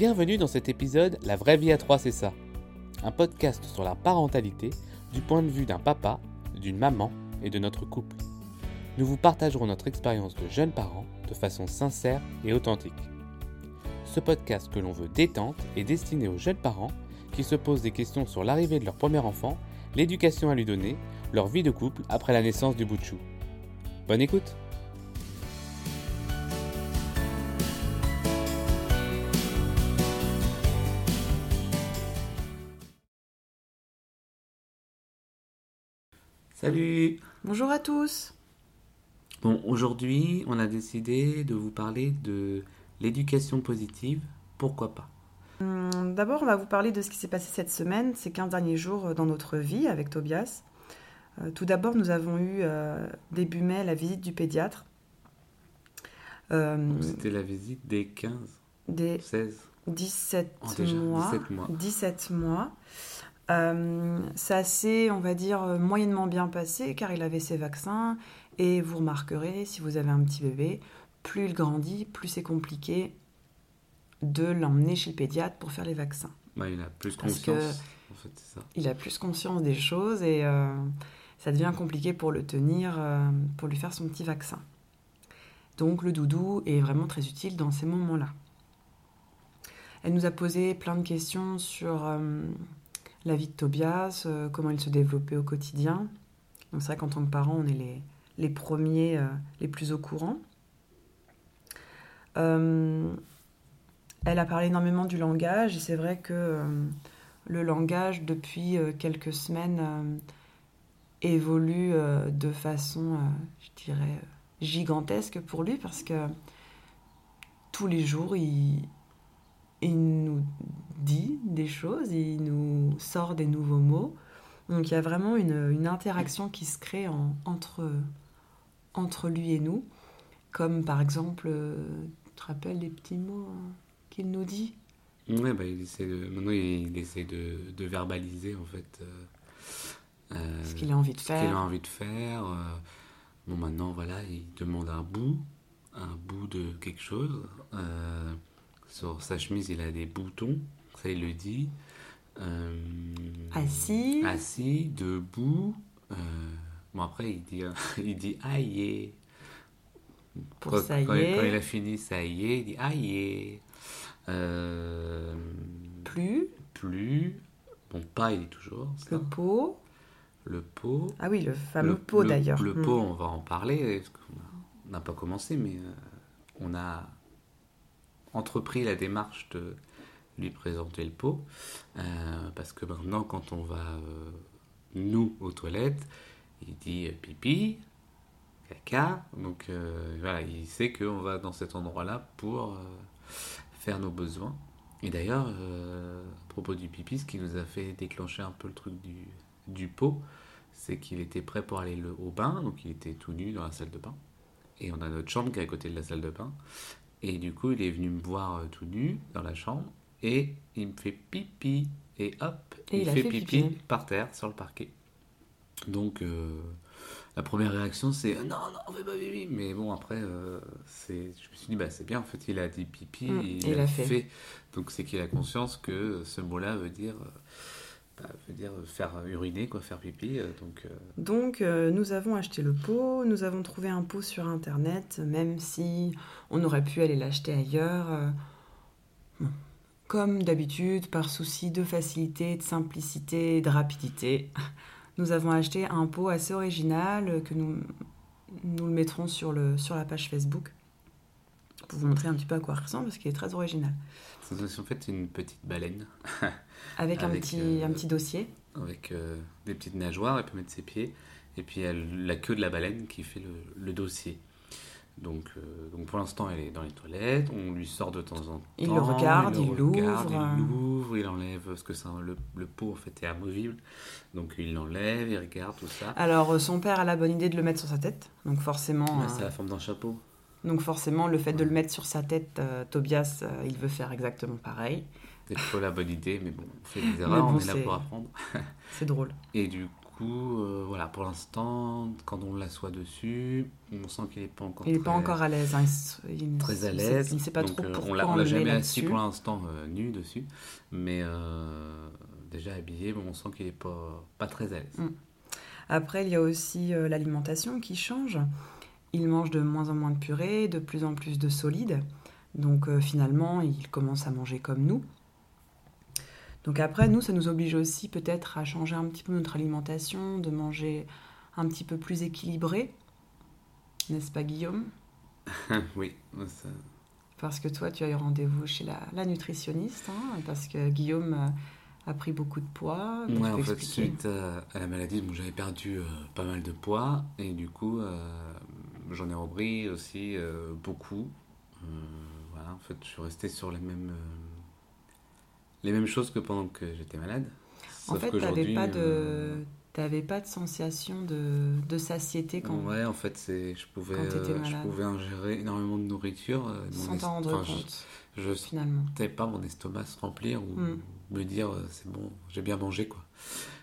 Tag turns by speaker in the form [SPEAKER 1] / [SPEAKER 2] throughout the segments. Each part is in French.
[SPEAKER 1] Bienvenue dans cet épisode La vraie vie à 3 c'est ça. Un podcast sur la parentalité du point de vue d'un papa, d'une maman et de notre couple. Nous vous partagerons notre expérience de jeunes parents de façon sincère et authentique. Ce podcast que l'on veut détente est destiné aux jeunes parents qui se posent des questions sur l'arrivée de leur premier enfant, l'éducation à lui donner, leur vie de couple après la naissance du bout de chou. Bonne écoute Salut
[SPEAKER 2] Bonjour à tous.
[SPEAKER 1] Bon, aujourd'hui, on a décidé de vous parler de l'éducation positive. Pourquoi pas?
[SPEAKER 2] Hum, D'abord, on va vous parler de ce qui s'est passé cette semaine, ces 15 derniers jours euh, dans notre vie avec Tobias. Euh, tout d'abord, nous avons eu euh, début mai la visite du pédiatre. Euh,
[SPEAKER 1] C'était la visite des 15,
[SPEAKER 2] des
[SPEAKER 1] 16.
[SPEAKER 2] 17
[SPEAKER 1] Oh, déjà,
[SPEAKER 2] mois.
[SPEAKER 1] 17 mois.
[SPEAKER 2] 17 mois. Euh, ça s'est, on va dire, moyennement bien passé car il avait ses vaccins. Et vous remarquerez, si vous avez un petit bébé, plus il grandit, plus c'est compliqué de l'emmener chez le pédiatre pour faire les vaccins.
[SPEAKER 1] Bah, il a plus
[SPEAKER 2] Parce
[SPEAKER 1] conscience. En fait, c'est ça.
[SPEAKER 2] Il a plus conscience des choses et euh, ça devient compliqué pour le tenir, euh, pour lui faire son petit vaccin. Donc le doudou est vraiment très utile dans ces moments-là. Elle nous a posé plein de questions sur euh, la vie de Tobias, euh, comment il se développait au quotidien. C'est vrai qu'en tant que parent, on est les, premiers, euh, les plus au courant. Euh, elle a parlé énormément du langage et c'est vrai que le langage depuis quelques semaines évolue de façon, je dirais, gigantesque pour lui parce que tous les jours, il nous dit des choses, il nous sort des nouveaux mots. Donc il y a vraiment une, une interaction qui se crée en- entre, entre lui et nous, comme par exemple, euh, tu te rappelles les petits mots hein, qu'il nous dit?
[SPEAKER 1] Ouais, bah, il essaie de... Maintenant, il, essaie de, de verbaliser, en fait, euh, euh,
[SPEAKER 2] ce qu'il a envie de
[SPEAKER 1] ce qu'il
[SPEAKER 2] faire.
[SPEAKER 1] a envie de faire. euh, Bon, maintenant, voilà, il demande un bout, un bout de quelque chose. Euh, sur sa chemise, il a des boutons, ça, il le dit. Euh,
[SPEAKER 2] Assis.
[SPEAKER 1] Assis, debout. euh, bon, après, il dit, il dit aïe.
[SPEAKER 2] Pour
[SPEAKER 1] quand,
[SPEAKER 2] ça y
[SPEAKER 1] quand-
[SPEAKER 2] est.
[SPEAKER 1] quand il a fini ça y est, il dit aïe. Euh,
[SPEAKER 2] Plus,
[SPEAKER 1] plus. Bon, pas, il dit toujours. ça.
[SPEAKER 2] le pot.
[SPEAKER 1] Le pot.
[SPEAKER 2] Ah oui, le fameux
[SPEAKER 1] Le-
[SPEAKER 2] pot
[SPEAKER 1] le-
[SPEAKER 2] d'ailleurs.
[SPEAKER 1] Le
[SPEAKER 2] Mm.
[SPEAKER 1] pot, on va en parler. On n'a pas commencé, mais euh, on a entrepris la démarche de lui présenter le pot. euh, parce que maintenant, quand on va, euh, nous, aux toilettes, il dit euh, pipi, caca. Donc voilà, il sait qu'on va dans cet endroit-là pour faire nos besoins. Et d'ailleurs, à propos du pipi, ce qui nous a fait déclencher un peu le truc du, pot, c'est qu'il était prêt pour aller le- au bain, donc il était tout nu dans la salle de bain. Et on a notre chambre qui est à côté de la salle de bain. Et du coup, il est venu me voir tout nu dans la chambre et il me fait pipi. Et hop,
[SPEAKER 2] Et
[SPEAKER 1] il, fait,
[SPEAKER 2] fait
[SPEAKER 1] pipi,
[SPEAKER 2] pipi.
[SPEAKER 1] par terre sur le parquet. Donc, euh, la première réaction, c'est non, non, on fait pas pipi. Mais bon, après, euh, c'est, je me suis dit, bah, c'est bien, en fait, il a dit pipi,
[SPEAKER 2] Mm,
[SPEAKER 1] il,
[SPEAKER 2] il
[SPEAKER 1] a
[SPEAKER 2] a
[SPEAKER 1] fait.
[SPEAKER 2] fait.
[SPEAKER 1] Donc, c'est qu'il a conscience que ce mot-là veut dire, euh, bah, veut dire faire uriner, quoi, faire pipi. donc, euh,
[SPEAKER 2] Donc, nous avons acheté le pot, nous avons trouvé un pot sur internet, même si on aurait pu aller l'acheter ailleurs. Comme d'habitude, par souci de facilité, de simplicité, de rapidité, nous avons acheté un pot assez original que nous, nous le mettrons sur, le, sur la page Facebook pour vous montrer un petit peu à quoi il ressemble parce qu'il est très original.
[SPEAKER 1] c'est en fait une petite baleine
[SPEAKER 2] Avec, un, petit,
[SPEAKER 1] euh,
[SPEAKER 2] un petit dossier.
[SPEAKER 1] avec euh, des petites nageoires, elle peut mettre ses pieds, et puis elle, la queue de la baleine qui fait le, le dossier. Donc, euh, donc pour l'instant, elle est dans les toilettes, on lui sort de temps en temps.
[SPEAKER 2] Il le regarde, il l'ouvre.
[SPEAKER 1] Il l'ouvre, il enlève, parce que ça, le, le pot en fait est amovible. Donc il l'enlève, il regarde tout ça.
[SPEAKER 2] Alors, euh, son père a la bonne idée de le mettre sur sa tête. Donc, forcément,
[SPEAKER 1] Ouais,
[SPEAKER 2] euh,
[SPEAKER 1] c'est la forme d'un chapeau.
[SPEAKER 2] donc forcément le fait de le mettre sur sa tête, euh, Tobias, il veut faire exactement pareil.
[SPEAKER 1] C'est pas la bonne idée, mais bon, on fait des erreurs,
[SPEAKER 2] bon,
[SPEAKER 1] on est là pour apprendre.
[SPEAKER 2] C'est drôle.
[SPEAKER 1] Et du coup, euh, voilà, pour l'instant, quand on l'assoit dessus, on sent qu'il n'est pas encore
[SPEAKER 2] Il n'est pas encore à l'aise. hein, il- il-
[SPEAKER 1] très à l'aise.
[SPEAKER 2] Il ne sait pas
[SPEAKER 1] Donc,
[SPEAKER 2] trop
[SPEAKER 1] euh,
[SPEAKER 2] pourquoi
[SPEAKER 1] on l'a,
[SPEAKER 2] on,
[SPEAKER 1] l'a jamais assis pour l'instant euh, nu dessus, mais euh, déjà habillé, bon, on sent qu'il n'est pas, pas très à l'aise.
[SPEAKER 2] Mm. Après, il y a aussi l'alimentation qui change. Il mange de moins en moins de purée, de plus en plus de solides. Donc finalement, il commence à manger comme nous. Donc après, nous, ça nous oblige aussi peut-être à changer un petit peu notre alimentation, de manger un petit peu plus équilibré. N'est-ce pas Guillaume?
[SPEAKER 1] Oui, ça-
[SPEAKER 2] Parce que toi, tu as eu rendez-vous chez la, la nutritionniste, hein, parce que Guillaume euh, a pris beaucoup de poids.
[SPEAKER 1] Ouais,
[SPEAKER 2] tu
[SPEAKER 1] en fait, suite à, à la maladie, bon, j'avais perdu euh, pas mal de poids et du coup, euh, j'en ai repris aussi euh, beaucoup. Euh, voilà, en fait, je suis resté sur les mêmes, euh, les mêmes choses que pendant que j'étais malade.
[SPEAKER 2] En
[SPEAKER 1] Sauf
[SPEAKER 2] fait, tu pas, de...
[SPEAKER 1] euh,
[SPEAKER 2] t'avais pas de sensation de, de satiété quand...
[SPEAKER 1] Ouais, en fait, c'est, je pouvais, euh, je pouvais ingérer énormément de nourriture. euh,
[SPEAKER 2] sans t'en rendre
[SPEAKER 1] enfin,
[SPEAKER 2] compte,
[SPEAKER 1] Je,
[SPEAKER 2] finalement.
[SPEAKER 1] sentais pas mon estomac se remplir ou
[SPEAKER 2] Mm.
[SPEAKER 1] me dire euh, c'est bon, j'ai bien mangé quoi.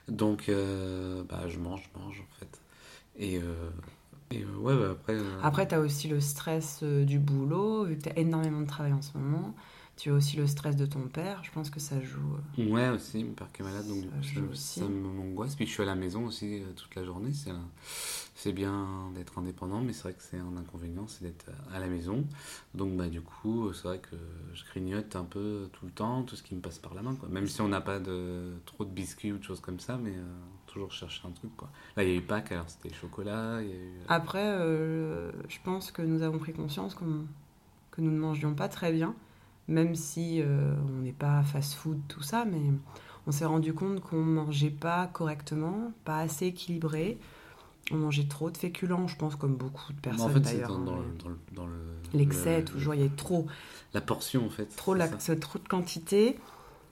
[SPEAKER 1] Donc euh, bah, je mange, je mange en fait. Et, et ouais, bah, après.
[SPEAKER 2] Après, tu as aussi le stress du boulot, vu que tu as énormément de travail en ce moment. Tu as aussi le stress de ton père, je pense que ça joue. euh,
[SPEAKER 1] Ouais, aussi, mon père qui est malade, donc
[SPEAKER 2] Ça
[SPEAKER 1] ça, m'angoisse. Puis je suis à la maison aussi euh, toute la journée. C'est, bien d'être indépendant, mais c'est vrai que c'est un inconvénient, c'est d'être à la maison. Donc bah, du coup, c'est vrai que je grignote un peu tout le temps, tout ce qui me passe par la main. Quoi. Même si on n'a pas de, trop de biscuits ou de choses comme ça, mais euh, toujours chercher un truc. Quoi. Là, il y a eu Pâques, alors c'était chocolat. Il y a eu, euh,
[SPEAKER 2] Après, euh, je pense que nous avons pris conscience que nous ne mangions pas très bien, même si euh, on n'est pas fast-food, tout ça, mais on s'est rendu compte qu'on mangeait pas correctement, pas assez équilibré. On mangeait trop de féculents, je pense, comme beaucoup de
[SPEAKER 1] en
[SPEAKER 2] personnes
[SPEAKER 1] fait, c'est
[SPEAKER 2] d'ailleurs.
[SPEAKER 1] dans, dans
[SPEAKER 2] hein.
[SPEAKER 1] dans le-
[SPEAKER 2] L'excès,
[SPEAKER 1] le-
[SPEAKER 2] toujours, il y a trop.
[SPEAKER 1] La portion, en fait.
[SPEAKER 2] trop, la, trop de quantité.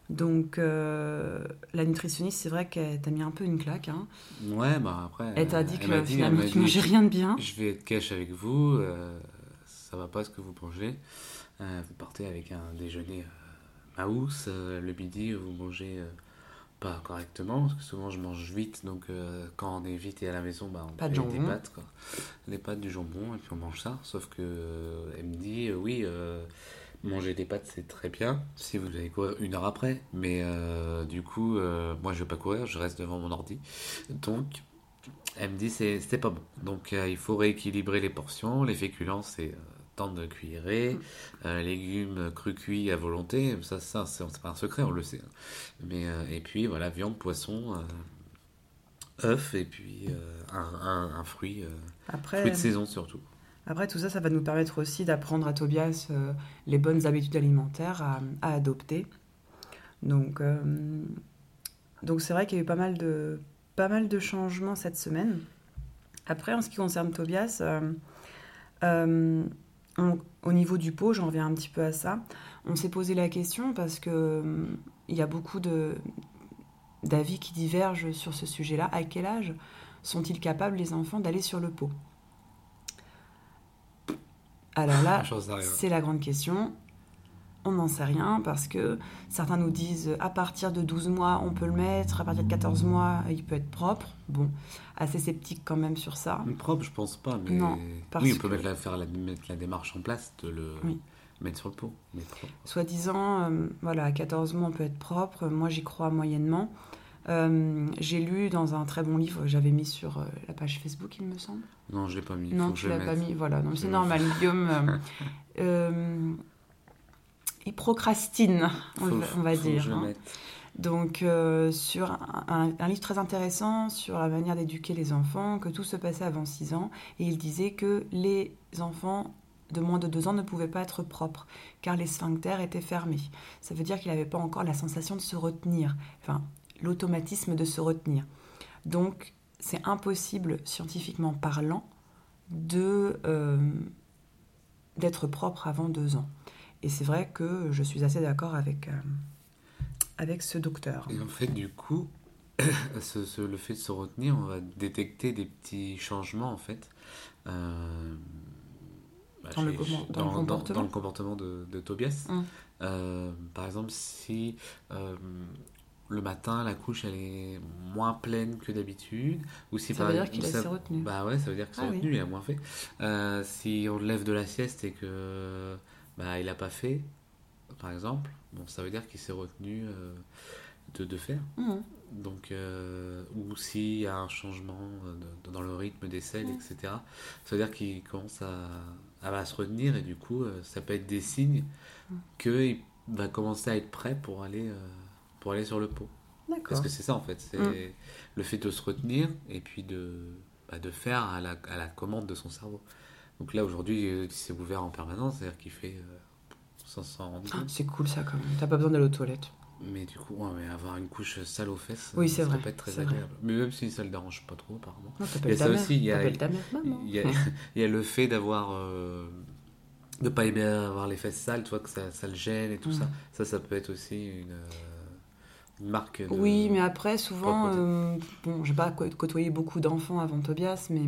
[SPEAKER 2] Donc, euh, la nutritionniste, c'est vrai qu'elle t'a mis un peu une claque. Hein.
[SPEAKER 1] Ouais, bah après.
[SPEAKER 2] Elle t'a dit
[SPEAKER 1] elle
[SPEAKER 2] que
[SPEAKER 1] dit-
[SPEAKER 2] finalement, tu mangeais rien de bien.
[SPEAKER 1] Je vais être cash avec vous, euh, ça va pas ce que vous mangez. Euh, vous partez avec un déjeuner euh, maous, euh, le midi vous mangez pas correctement, parce que souvent je mange vite, donc euh, quand on est vite et à la maison, bah, on
[SPEAKER 2] Pas de
[SPEAKER 1] fait des
[SPEAKER 2] jambon.
[SPEAKER 1] pâtes, quoi. des pâtes, du jambon, et puis on mange ça. Sauf que euh, elle me dit, euh, oui, euh, manger des pâtes c'est très bien, si vous allez courir une heure après, mais euh, du coup, euh, moi je vais pas courir, je reste devant mon ordi, donc elle me dit c'est c'est pas bon. Donc euh, il faut rééquilibrer les portions. Les féculents c'est euh, tant de cuillerées, euh, légumes crus cuits à volonté. Ça ça c'est pas un secret, on le sait. Mais euh, et puis voilà viande, poisson, euh, œufs et puis euh, un, un- un fruit,
[SPEAKER 2] Après,
[SPEAKER 1] fruit de saison surtout.
[SPEAKER 2] après, tout ça, ça va nous permettre aussi d'apprendre à Tobias les bonnes habitudes alimentaires à, à adopter. Donc, donc c'est vrai qu'il y a eu pas mal de, pas mal de changements cette semaine. Après, en ce qui concerne Tobias, euh, on- au niveau du pot, j'en reviens un petit peu à ça. On s'est posé la question parce que euh, il y a beaucoup de d'avis qui divergent sur ce sujet-là. À quel âge sont-ils capables, les enfants, d'aller sur le pot? Alors là, c'est la grande question. On n'en sait rien parce que certains nous disent à partir de 12 mois on peut le mettre, à partir de 14 mois il peut être propre. Bon, assez sceptique quand même sur ça.
[SPEAKER 1] Propre, je pense pas, mais
[SPEAKER 2] Non,
[SPEAKER 1] oui, on peut
[SPEAKER 2] que-
[SPEAKER 1] mettre la, faire la, mettre la démarche en place de le
[SPEAKER 2] Oui.
[SPEAKER 1] mettre sur le pot. Mais propre.
[SPEAKER 2] Soi-disant, euh, voilà, à 14 mois on peut être propre. Moi j'y crois moyennement. Euh, J'ai lu dans un très bon livre, j'avais mis sur euh, la page Facebook il me semble.
[SPEAKER 1] Non, je l'ai pas mis.
[SPEAKER 2] Non, tu l'as pas mis. Voilà, donc c'est normal. Guillaume, il procrastine, on,
[SPEAKER 1] Faut-
[SPEAKER 2] va- on dire. hein. Donc, euh, sur un, livre très intéressant sur la manière d'éduquer les enfants, que tout se passait avant 6 ans, et il disait que les enfants de moins de 2 ans ne pouvaient pas être propres, car les sphincters étaient fermés. Ça veut dire qu'il n'avait pas encore la sensation de se retenir, enfin, l'automatisme de se retenir. Donc, c'est impossible, scientifiquement parlant, de euh, d'être propre avant 2 ans. Et c'est vrai que je suis assez d'accord avec, euh, avec ce docteur.
[SPEAKER 1] Et en fait, du coup, ce- ce- le fait de se retenir, on va détecter des petits changements, en fait. euh, bah,
[SPEAKER 2] Dans le dans comportement.
[SPEAKER 1] dans le comportement de, de Tobias.
[SPEAKER 2] Mm.
[SPEAKER 1] Euh, par exemple, si euh, le matin, la couche, elle est moins pleine que d'habitude. Ou si
[SPEAKER 2] Ça
[SPEAKER 1] par-
[SPEAKER 2] veut dire qu'il a
[SPEAKER 1] ça-
[SPEAKER 2] assez retenu.
[SPEAKER 1] Bah ouais, ça veut dire que c'est
[SPEAKER 2] Ah oui.
[SPEAKER 1] retenu, il a moins fait. Euh, si on le lève de la sieste et que bah, il a pas fait, par exemple, bon, ça veut dire qu'il s'est retenu euh, de, de faire.
[SPEAKER 2] Mhm.
[SPEAKER 1] Donc, euh, ou s'il y a un changement euh, de- dans le rythme des selles,
[SPEAKER 2] Mm.
[SPEAKER 1] etc., ça veut dire qu'il commence à, à, à se retenir et du coup, euh, ça peut être des signes
[SPEAKER 2] Mm.
[SPEAKER 1] qu'il va commencer à être prêt pour aller, pour aller sur le pot. Parce que c'est ça en fait, c'est
[SPEAKER 2] Mm.
[SPEAKER 1] le fait de se retenir et puis de, bah, de faire à la, à la commande de son cerveau. Donc là aujourd'hui, euh, il s'est ouvert en permanence, c'est-à-dire qu'il fait euh, sans s'en rendre
[SPEAKER 2] Ah. C'est cool ça quand même. T'as pas besoin d'aller aux toilettes.
[SPEAKER 1] Mais du coup, ouais, mais avoir une couche sale aux fesses,
[SPEAKER 2] Oui, c'est
[SPEAKER 1] ça
[SPEAKER 2] vrai,
[SPEAKER 1] peut pas être très
[SPEAKER 2] c'est vrai.
[SPEAKER 1] agréable. Mais même si ça le dérange pas trop, apparemment.
[SPEAKER 2] Non,
[SPEAKER 1] Il y a ça
[SPEAKER 2] mère.
[SPEAKER 1] aussi, il y a-. Il y a, il y a le fait d'avoir. euh, de pas aimer avoir les fesses sales, tu vois, que ça, ça le gêne et tout
[SPEAKER 2] Mm.
[SPEAKER 1] ça. Ça, ça peut être aussi une, euh, une marque de.
[SPEAKER 2] Oui, mais après, souvent, euh, bon, j'ai pas cô- côtoyé beaucoup d'enfants avant Tobias, mais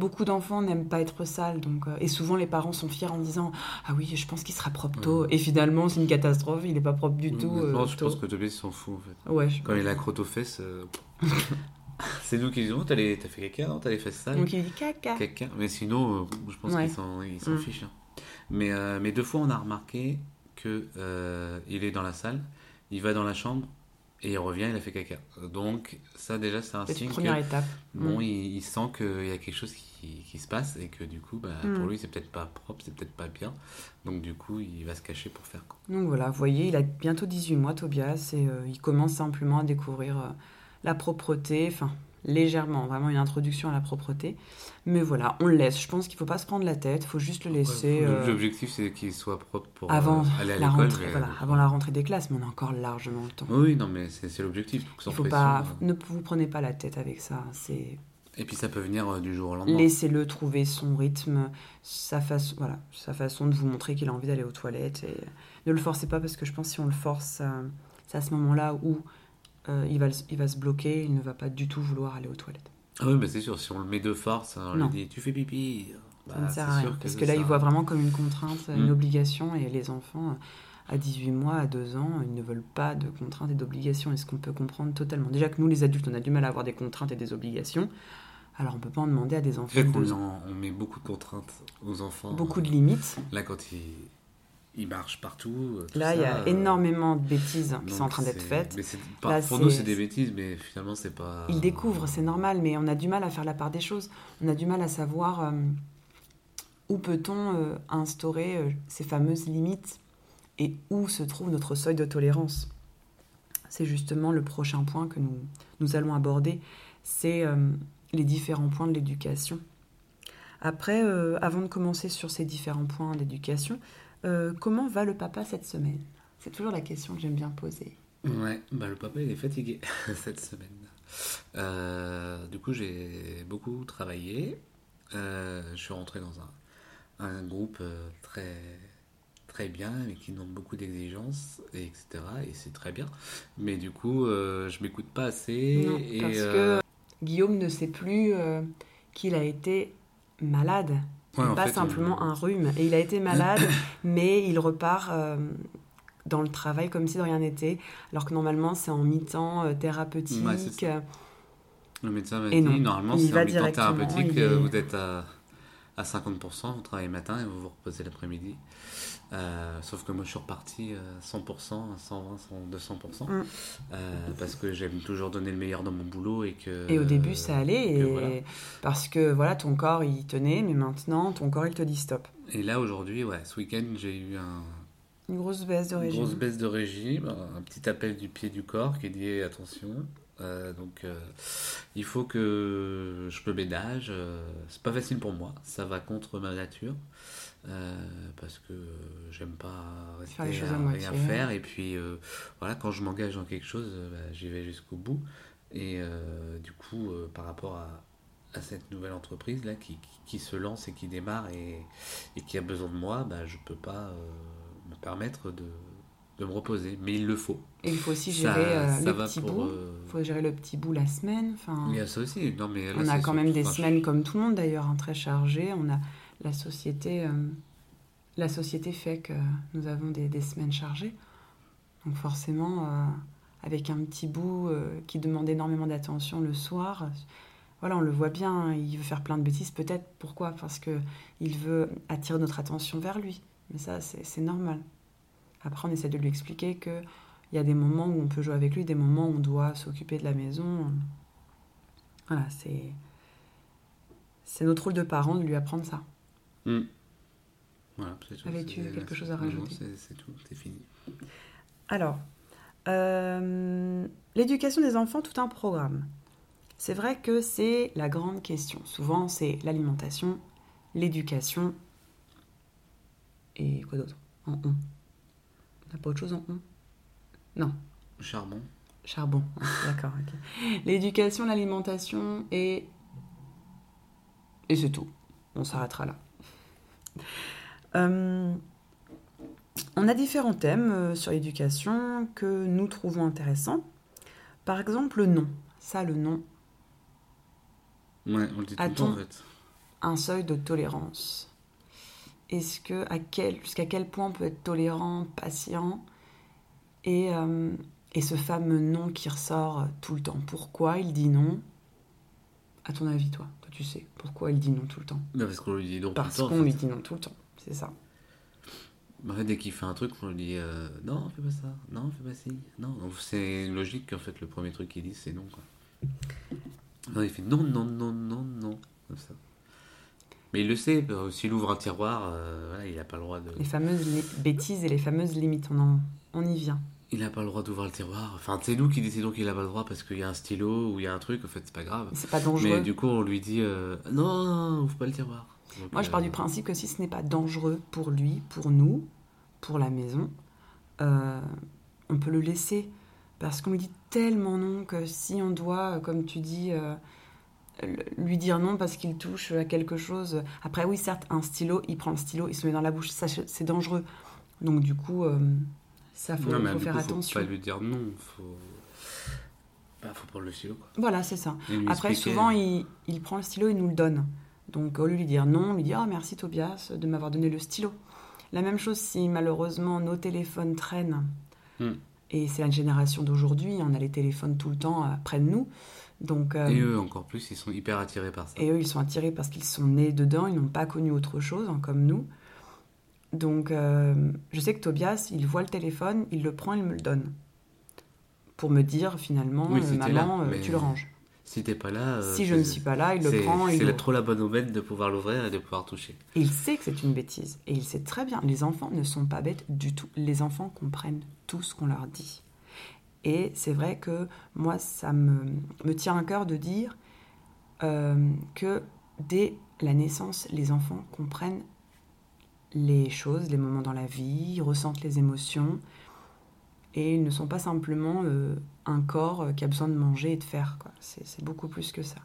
[SPEAKER 2] beaucoup d'enfants n'aiment pas être sales. Donc, euh, et souvent, les parents sont fiers en disant Ah oui, je pense qu'il sera propre tôt. Et finalement, c'est une catastrophe, il est pas propre du tout.
[SPEAKER 1] Honnêtement,
[SPEAKER 2] euh,
[SPEAKER 1] je pense que Tobias s'en fout en fait.
[SPEAKER 2] Ouais, je-
[SPEAKER 1] Quand il a la crotte aux fesses, euh, c'est nous qui disons T'as les- fait caca, non T'as les fesses sales
[SPEAKER 2] Donc il dit caca.
[SPEAKER 1] Caca. Mais sinon, je pense
[SPEAKER 2] Ouais.
[SPEAKER 1] qu'il s'en il s'en
[SPEAKER 2] Mm.
[SPEAKER 1] fiche. hein. Mais, mais deux fois, on a remarqué euh, il est dans la salle, il va dans la chambre et il revient, il a fait caca. Donc, ça, déjà, c'est un
[SPEAKER 2] C'est
[SPEAKER 1] signe
[SPEAKER 2] une
[SPEAKER 1] que
[SPEAKER 2] première étape.
[SPEAKER 1] bon,
[SPEAKER 2] Mm.
[SPEAKER 1] il, il sent qu'il y a quelque chose qui, qui se passe et que du coup, bah,
[SPEAKER 2] Mm.
[SPEAKER 1] pour lui, c'est peut-être pas propre, c'est peut-être pas bien. Donc, du coup, il va se cacher pour faire quoi.
[SPEAKER 2] Donc voilà, vous voyez, il a bientôt 18 mois, Tobias, et euh, il commence simplement à découvrir euh, la propreté, enfin légèrement, vraiment une introduction à la propreté. Mais voilà, on le laisse. Je pense qu'il faut pas se prendre la tête, il faut juste le laisser
[SPEAKER 1] Ouais,
[SPEAKER 2] euh,
[SPEAKER 1] L'objectif, c'est qu'il soit propre pour
[SPEAKER 2] avant,
[SPEAKER 1] euh, aller à
[SPEAKER 2] la
[SPEAKER 1] l'école.
[SPEAKER 2] rentrée,
[SPEAKER 1] mais,
[SPEAKER 2] voilà, avant la rentrée des classes, mais on a encore largement le temps.
[SPEAKER 1] Oui, non, mais c'est l'objectif.
[SPEAKER 2] Il faut
[SPEAKER 1] pression,
[SPEAKER 2] pas,
[SPEAKER 1] euh.
[SPEAKER 2] ne vous prenez pas la tête avec ça. C'est
[SPEAKER 1] Et puis, ça peut venir euh, du jour au lendemain.
[SPEAKER 2] laissez-le trouver son rythme, sa façon, voilà, sa façon de vous montrer qu'il a envie d'aller aux toilettes. Et ne le forcez pas parce que je pense que si on le force, euh, c'est à ce moment-là où euh, il, va, il va se bloquer, il ne va pas du tout vouloir aller aux toilettes.
[SPEAKER 1] Ah oui, bah c'est sûr, si on le met de force, on
[SPEAKER 2] Non.
[SPEAKER 1] lui dit tu fais pipi. Bah,
[SPEAKER 2] ça ne
[SPEAKER 1] c'est
[SPEAKER 2] sert à rien. Parce que là, il voit vraiment comme une contrainte, une
[SPEAKER 1] Mm.
[SPEAKER 2] obligation, et les enfants, à 18 mois, à 2 ans, ils ne veulent pas de contraintes et d'obligations, et ce qu'on peut comprendre totalement? Déjà que nous, les adultes, on a du mal à avoir des contraintes et des obligations, alors on ne peut pas en demander à des enfants
[SPEAKER 1] Fait
[SPEAKER 2] de
[SPEAKER 1] qu'on
[SPEAKER 2] 2 ans.
[SPEAKER 1] en- on met beaucoup de contraintes aux enfants.
[SPEAKER 2] Beaucoup de limites.
[SPEAKER 1] Là, quand ils, ils marchent partout. euh, tout
[SPEAKER 2] Là, il y a
[SPEAKER 1] euh,
[SPEAKER 2] énormément de bêtises qui sont en train d'être faites.
[SPEAKER 1] mais
[SPEAKER 2] Là,
[SPEAKER 1] pour nous,
[SPEAKER 2] c'est-
[SPEAKER 1] des bêtises, mais finalement, c'est pas.
[SPEAKER 2] Ils découvrent, c'est normal, mais on a du mal à faire la part des choses. On a du mal à savoir euh, où peut-on euh, instaurer ces fameuses limites et où se trouve notre seuil de tolérance. C'est justement le prochain point que nous, nous allons aborder, c'est euh, les différents points de l'éducation. Après, euh, avant de commencer sur ces différents points d'éducation, euh, comment va le papa cette semaine? C'est toujours la question que j'aime bien poser.
[SPEAKER 1] Ouais, bah le papa il est fatigué cette semaine. Du coup, j'ai beaucoup travaillé. Je suis rentré dans un, un groupe très très bien, mais qui demande beaucoup d'exigences, et etc. Et c'est très bien. Mais du coup, euh, je m'écoute pas assez.
[SPEAKER 2] Non,
[SPEAKER 1] et,
[SPEAKER 2] parce
[SPEAKER 1] euh,
[SPEAKER 2] que Guillaume ne sait plus euh, qu'il a été malade.
[SPEAKER 1] ouais,
[SPEAKER 2] pas
[SPEAKER 1] fait,
[SPEAKER 2] simplement
[SPEAKER 1] euh,
[SPEAKER 2] un rhume. Et il a été malade, mais il repart dans le travail comme si de rien n'était, alors que normalement c'est en mi-temps euh, thérapeutique.
[SPEAKER 1] Ouais. Le médecin m'a
[SPEAKER 2] Et
[SPEAKER 1] dit,
[SPEAKER 2] non,
[SPEAKER 1] normalement, c'est en mi-temps thérapeutique,
[SPEAKER 2] est-
[SPEAKER 1] vous êtes à, à 50%, vous travaillez le matin et vous vous reposez l'après-midi. Euh, sauf que moi, je suis reparti à 100%, à 120, 200%,
[SPEAKER 2] Mm.
[SPEAKER 1] euh, parce que j'aime toujours donner le meilleur dans mon boulot et que...
[SPEAKER 2] Et au début ça allait,
[SPEAKER 1] que
[SPEAKER 2] et
[SPEAKER 1] voilà.
[SPEAKER 2] parce que voilà, ton corps il tenait, mais maintenant ton corps il te dit stop.
[SPEAKER 1] Et là, aujourd'hui, ouais, ce week-end, j'ai eu un,
[SPEAKER 2] Une grosse baisse de
[SPEAKER 1] une
[SPEAKER 2] régime.
[SPEAKER 1] grosse baisse de régime, un petit appel du pied du corps qui dit attention. Euh, donc, euh, il faut que je me ménage. euh, c'est pas facile pour moi, ça va contre ma nature. parce que j'aime pas rester
[SPEAKER 2] Faire les choses
[SPEAKER 1] à rien faire. Et puis, voilà, quand je m'engage dans quelque chose, bah, j'y vais jusqu'au bout. Et du coup, par rapport à, à cette nouvelle entreprise là qui, qui, qui se lance et qui démarre et, et qui a besoin de moi, bah, je peux pas euh, me permettre de, de me reposer. Mais il le faut.
[SPEAKER 2] Et il faut aussi
[SPEAKER 1] Ça-
[SPEAKER 2] gérer euh,
[SPEAKER 1] ça
[SPEAKER 2] le petit bout.
[SPEAKER 1] euh,
[SPEAKER 2] Il faut gérer le petit bout la semaine. Enfin,
[SPEAKER 1] Il y a ça aussi. Non, mais
[SPEAKER 2] On a quand même des semaines comme tout le monde d'ailleurs, hein, très chargées. On a la société, euh, la société fait que nous avons des, des semaines chargées. Donc forcément, euh, avec un petit bout euh, qui demande énormément d'attention le soir. Voilà, on le voit bien, il veut faire plein de bêtises, peut-être. Pourquoi? Parce que il veut attirer notre attention vers lui. Mais ça, c'est normal. Après, on essaie de lui expliquer que il y a des moments où on peut jouer avec lui, des moments où on doit s'occuper de la maison. Voilà, c'est c'est notre rôle de parent de lui apprendre ça.
[SPEAKER 1] Hmm. Voilà,
[SPEAKER 2] Avais-tu quelque chose à rajouter
[SPEAKER 1] C'est tout, c'est fini.
[SPEAKER 2] Alors, euh, l'éducation des enfants, tout un programme. C'est vrai que c'est la grande question. Souvent, c'est l'alimentation, l'éducation et quoi d'autre? En on. On n'a pas autre chose en on Non.
[SPEAKER 1] Charbon.
[SPEAKER 2] Charbon, d'accord. L'éducation, l'alimentation et... Et c'est tout. On s'arrêtera là. Euh, on a différents thèmes euh, sur l'éducation que nous trouvons intéressants. Par exemple, le nom. Ça, le nom.
[SPEAKER 1] Ouais, on le dit tout le temps, en fait.
[SPEAKER 2] Un seuil de tolérance? Est-ce que, à quel, jusqu'à quel point on peut être tolérant, patient et, euh, et ce fameux nom qui ressort tout le temps? Pourquoi il dit non? À ton avis, toi, toi tu sais pourquoi il dit non tout le temps?
[SPEAKER 1] Parce qu'on lui dit non
[SPEAKER 2] tout le temps. Parce qu'on lui dit non tout le temps, c'est ça.
[SPEAKER 1] Bah, dès qu'il fait un truc, on lui dit euh, non, fais pas ça, non, fais pas ci, non. C'est logique qu'en fait le premier truc qu'il dit c'est non. Quoi. Non, il fait non, non, non, non, non, comme ça. Mais il le sait, euh, s'il ouvre un tiroir, euh, il n'a pas le droit de.
[SPEAKER 2] Les fameuses bêtises et les fameuses limites, on, on y vient.
[SPEAKER 1] Il n'a pas le droit d'ouvrir le tiroir. Enfin, c'est nous qui décidons qu'il n'a pas le droit parce qu'il y a un stylo ou il y a un truc, en fait, c'est pas grave.
[SPEAKER 2] C'est pas dangereux.
[SPEAKER 1] Mais du coup, on lui dit non, non, ouvre pas le tiroir.
[SPEAKER 2] Moi, je pars du euh, principe que si ce n'est pas dangereux pour lui, pour nous, pour la maison, euh, on peut le laisser. Parce qu'on lui dit tellement non que si on doit, comme tu dis, euh, lui dire non parce qu'il touche à quelque chose. Après, oui, certes, un stylo, il prend le stylo, il se met dans la bouche, ça c'est dangereux. Donc, du coup, ça, faut, faut faire attention.
[SPEAKER 1] Faut pas lui dire non, faut. Bah, faut prendre le stylo.
[SPEAKER 2] Voilà, c'est ça. Après, souvent, il, il prend le stylo, il nous le donne. Donc au lieu de lui dire non, on lui dit ah merci Tobias de m'avoir donné le stylo. La même chose si malheureusement nos téléphones traînent. Hmm. Et c'est la génération d'aujourd'hui, on a les téléphones tout le temps euh, près de nous. Donc,
[SPEAKER 1] euh, et eux encore plus, ils sont hyper attirés par ça.
[SPEAKER 2] Et eux, ils sont attirés parce qu'ils sont nés dedans, ils n'ont pas connu autre chose, hein, comme nous. Donc euh, je sais que Tobias, il voit le téléphone, il le prend, il me le donne. Pour me dire finalement, maman, tu le ranges.
[SPEAKER 1] Si t'es pas là.
[SPEAKER 2] Euh, si je ne suis pas là, il le prend.
[SPEAKER 1] C'est trop la bonne aubaine de pouvoir l'ouvrir et de pouvoir toucher.
[SPEAKER 2] il sait que c'est une bêtise. Et il sait très bien. Les enfants ne sont pas bêtes du tout. Les enfants comprennent tout ce qu'on leur dit. Et c'est vrai que moi, ça me, me tient à cœur de dire euh, que dès la naissance, les enfants comprennent les choses, les moments dans la vie, ressentent les émotions et ils ne sont pas simplement euh, un corps euh, qui a besoin de manger et de faire. C'est beaucoup plus que ça.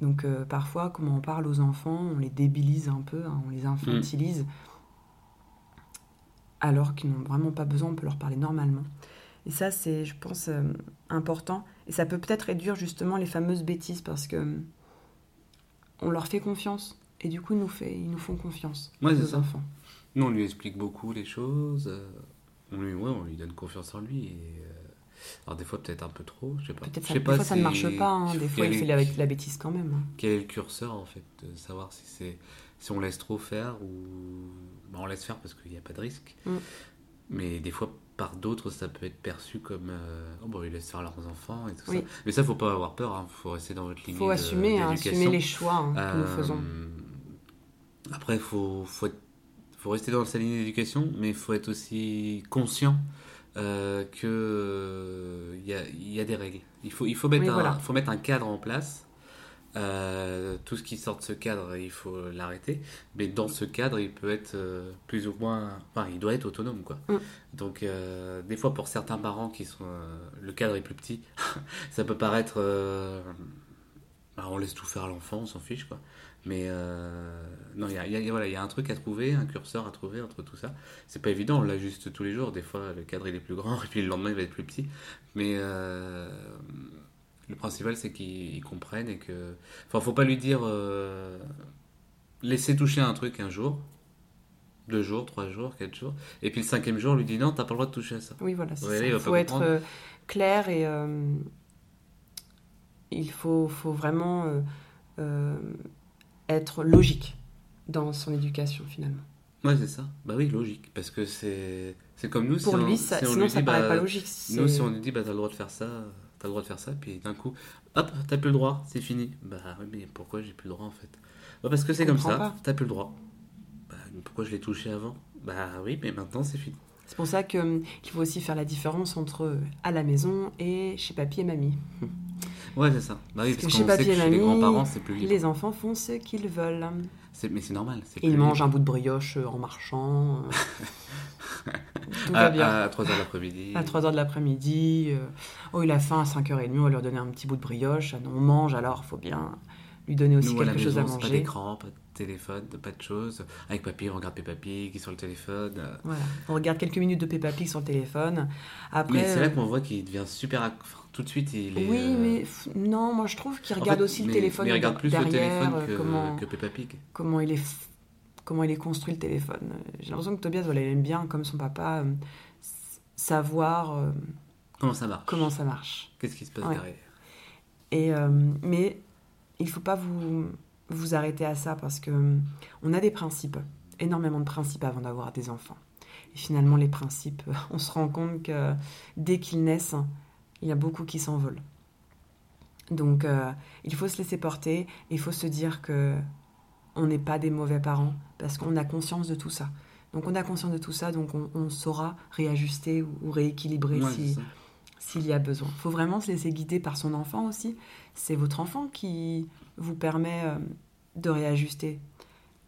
[SPEAKER 2] Donc euh, parfois, comment on parle aux enfants, on les débilise un peu, hein, on les infantilise, mm. alors qu'ils n'ont vraiment pas besoin, on peut leur parler normalement. Et ça, c'est, je pense, important. Et ça peut peut-être réduire justement les fameuses bêtises parce que on leur fait confiance. Et du coup, ils nous, fait, ils nous font confiance,
[SPEAKER 1] ouais, aux enfants. Nous, on lui explique beaucoup les choses on lui, ouais, on lui donne confiance en lui. Et, euh, alors des fois peut-être un peu trop, je sais pas.
[SPEAKER 2] Peut-être des fois ça ne marche pas, hein. des fois il fait la, la, bêtise quand même. Hein.
[SPEAKER 1] Quel est le curseur en fait, de savoir si c'est si on laisse trop faire ou bah, on laisse faire parce qu'il n'y a pas de risque. Mm. Mais des fois par d'autres ça peut être perçu comme euh, oh bon ils laissent faire leurs enfants et tout ça. Mais ça faut pas avoir peur, il hein. faut rester dans votre ligne.
[SPEAKER 2] Faut assumer, assumer les choix que nous faisons. Euh,
[SPEAKER 1] après faut faut être faut rester dans sa ligne d'éducation, mais il faut être aussi conscient euh, qu'il euh, y, a, y, a, des règles. Il faut, il faut, mettre, un, faut mettre un cadre en place. Euh, tout ce qui sort de ce cadre, il faut l'arrêter. Mais dans ce cadre, il peut être euh, plus ou moins. Enfin, il doit être autonome, quoi. Mm. Donc, des fois, pour certains parents qui sont. le cadre est plus petit, ça peut paraître. Bah, on laisse tout faire à l'enfant, on s'en fiche, quoi. Mais euh, non, il y a, voilà, y a un truc à trouver, un curseur à trouver entre tout ça. C'est pas évident, on l'ajuste tous les jours. Des fois, le cadre il est plus grand et puis le lendemain il va être plus petit. Mais euh, le principal c'est qu'ils comprennent et que. Enfin, faut pas lui dire euh, laisser toucher un truc un jour deux jours, trois jours, quatre jours. Et puis le cinquième jour, on lui dit non, t'as pas le droit de toucher à ça.
[SPEAKER 2] Oui, voilà, c'est
[SPEAKER 1] Ouais,
[SPEAKER 2] ça.
[SPEAKER 1] il
[SPEAKER 2] faut être euh, clair et euh, il faut, faut vraiment euh, être logique dans son éducation finalement.
[SPEAKER 1] Ouais, c'est ça. Bah oui, logique. Parce que c'est c'est comme nous.
[SPEAKER 2] Pour
[SPEAKER 1] si on-
[SPEAKER 2] lui, ça,
[SPEAKER 1] si on
[SPEAKER 2] sinon
[SPEAKER 1] lui
[SPEAKER 2] ça
[SPEAKER 1] dit,
[SPEAKER 2] paraît
[SPEAKER 1] bah,
[SPEAKER 2] pas logique.
[SPEAKER 1] Nous, si on lui dit, bah t'as le droit de faire ça, t'as le droit de faire ça, puis d'un coup, hop, t'as plus le droit, c'est fini. Bah oui, mais pourquoi j'ai plus le droit en fait? Bah, Parce que c'est comme ça, t'as plus le droit. Bah pourquoi je l'ai touché avant? Bah oui, mais maintenant c'est fini.
[SPEAKER 2] C'est pour ça hum, qu'il faut aussi faire la différence entre euh, à la maison et chez papy et mamie.
[SPEAKER 1] Ouais, c'est ça. Bah oui,
[SPEAKER 2] Parce
[SPEAKER 1] parce,
[SPEAKER 2] que chez papy et
[SPEAKER 1] chez les
[SPEAKER 2] mamie,
[SPEAKER 1] grands-parents, c'est plus libre.
[SPEAKER 2] Les enfants font ce qu'ils veulent.
[SPEAKER 1] C'est- Mais c'est normal. plus
[SPEAKER 2] mangent
[SPEAKER 1] libre.
[SPEAKER 2] un bout de brioche euh, en marchant. euh, Tout
[SPEAKER 1] à,
[SPEAKER 2] va bien.
[SPEAKER 1] à 3h de l'après-midi.
[SPEAKER 2] À 3h de l'après-midi. euh, oh, il a faim à 5h30, on va lui donner un petit bout de brioche. Ah on mange, alors faut bien lui donner aussi
[SPEAKER 1] Nous, à la
[SPEAKER 2] quelque chose
[SPEAKER 1] maison,
[SPEAKER 2] à
[SPEAKER 1] c'est pas
[SPEAKER 2] manger.
[SPEAKER 1] d'écran, pas de téléphone, pas de choses. Avec papy, on regarde Peppa Pig sur le téléphone.
[SPEAKER 2] Voilà. On regarde quelques minutes de Peppa Pig sur le téléphone. Après,
[SPEAKER 1] Mais c'est là
[SPEAKER 2] euh,
[SPEAKER 1] qu'on voit qu'il devient super. enfin, tout de suite, il est.
[SPEAKER 2] Oui,
[SPEAKER 1] euh,
[SPEAKER 2] mais non, moi je trouve qu'il
[SPEAKER 1] en
[SPEAKER 2] regarde
[SPEAKER 1] fait,
[SPEAKER 2] aussi le téléphone
[SPEAKER 1] Mais il regarde plus
[SPEAKER 2] derrière,
[SPEAKER 1] le téléphone
[SPEAKER 2] euh,
[SPEAKER 1] que,
[SPEAKER 2] comment,
[SPEAKER 1] que Peppa Pig.
[SPEAKER 2] comment, il est comment il est construit le téléphone. J'ai l'impression que Tobias, voilà, il aime bien, comme son papa, euh, savoir euh,
[SPEAKER 1] Comment ça marche?
[SPEAKER 2] comment ça marche.
[SPEAKER 1] Qu'est-ce qui se passe
[SPEAKER 2] Ouais.
[SPEAKER 1] derrière?
[SPEAKER 2] Et, euh, mais il faut pas vous, vous arrêter à ça parce que on a des principes, énormément de principes avant d'avoir des enfants. Et finalement, les principes, on se rend compte que dès qu'ils naissent, il y a beaucoup qui s'envolent. Donc, euh, il faut se laisser porter. Il faut se dire que on n'est pas des mauvais parents parce qu'on a conscience de tout ça. Donc, on a conscience de tout ça, donc on, on saura réajuster ou, ou rééquilibrer
[SPEAKER 1] Ouais,
[SPEAKER 2] si. S'il y a besoin. Il faut vraiment se laisser guider par son enfant aussi. C'est votre enfant qui vous permet euh, de réajuster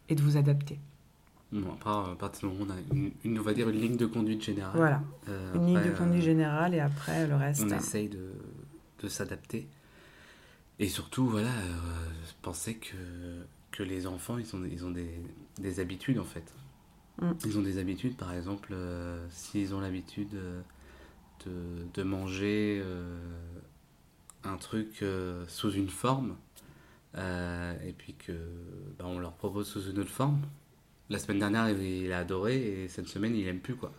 [SPEAKER 2] et de vous adapter.
[SPEAKER 1] Bon, après, à partir du moment où on a une, une- on va dire une ligne de conduite générale.
[SPEAKER 2] Voilà,
[SPEAKER 1] euh,
[SPEAKER 2] une ligne de conduite
[SPEAKER 1] euh,
[SPEAKER 2] générale et après le reste.
[SPEAKER 1] On essaye de, de s'adapter. Et surtout, voilà, euh, penser que, que les enfants, ils ont, ils ont des, des habitudes en fait.
[SPEAKER 2] Mm.
[SPEAKER 1] Ils ont des habitudes, par exemple, s'ils ont l'habitude de, de manger euh, un truc euh, sous une forme, euh, et puis que bah, on leur propose sous une autre forme. La semaine dernière, il a adoré, et cette semaine, il aime plus quoi.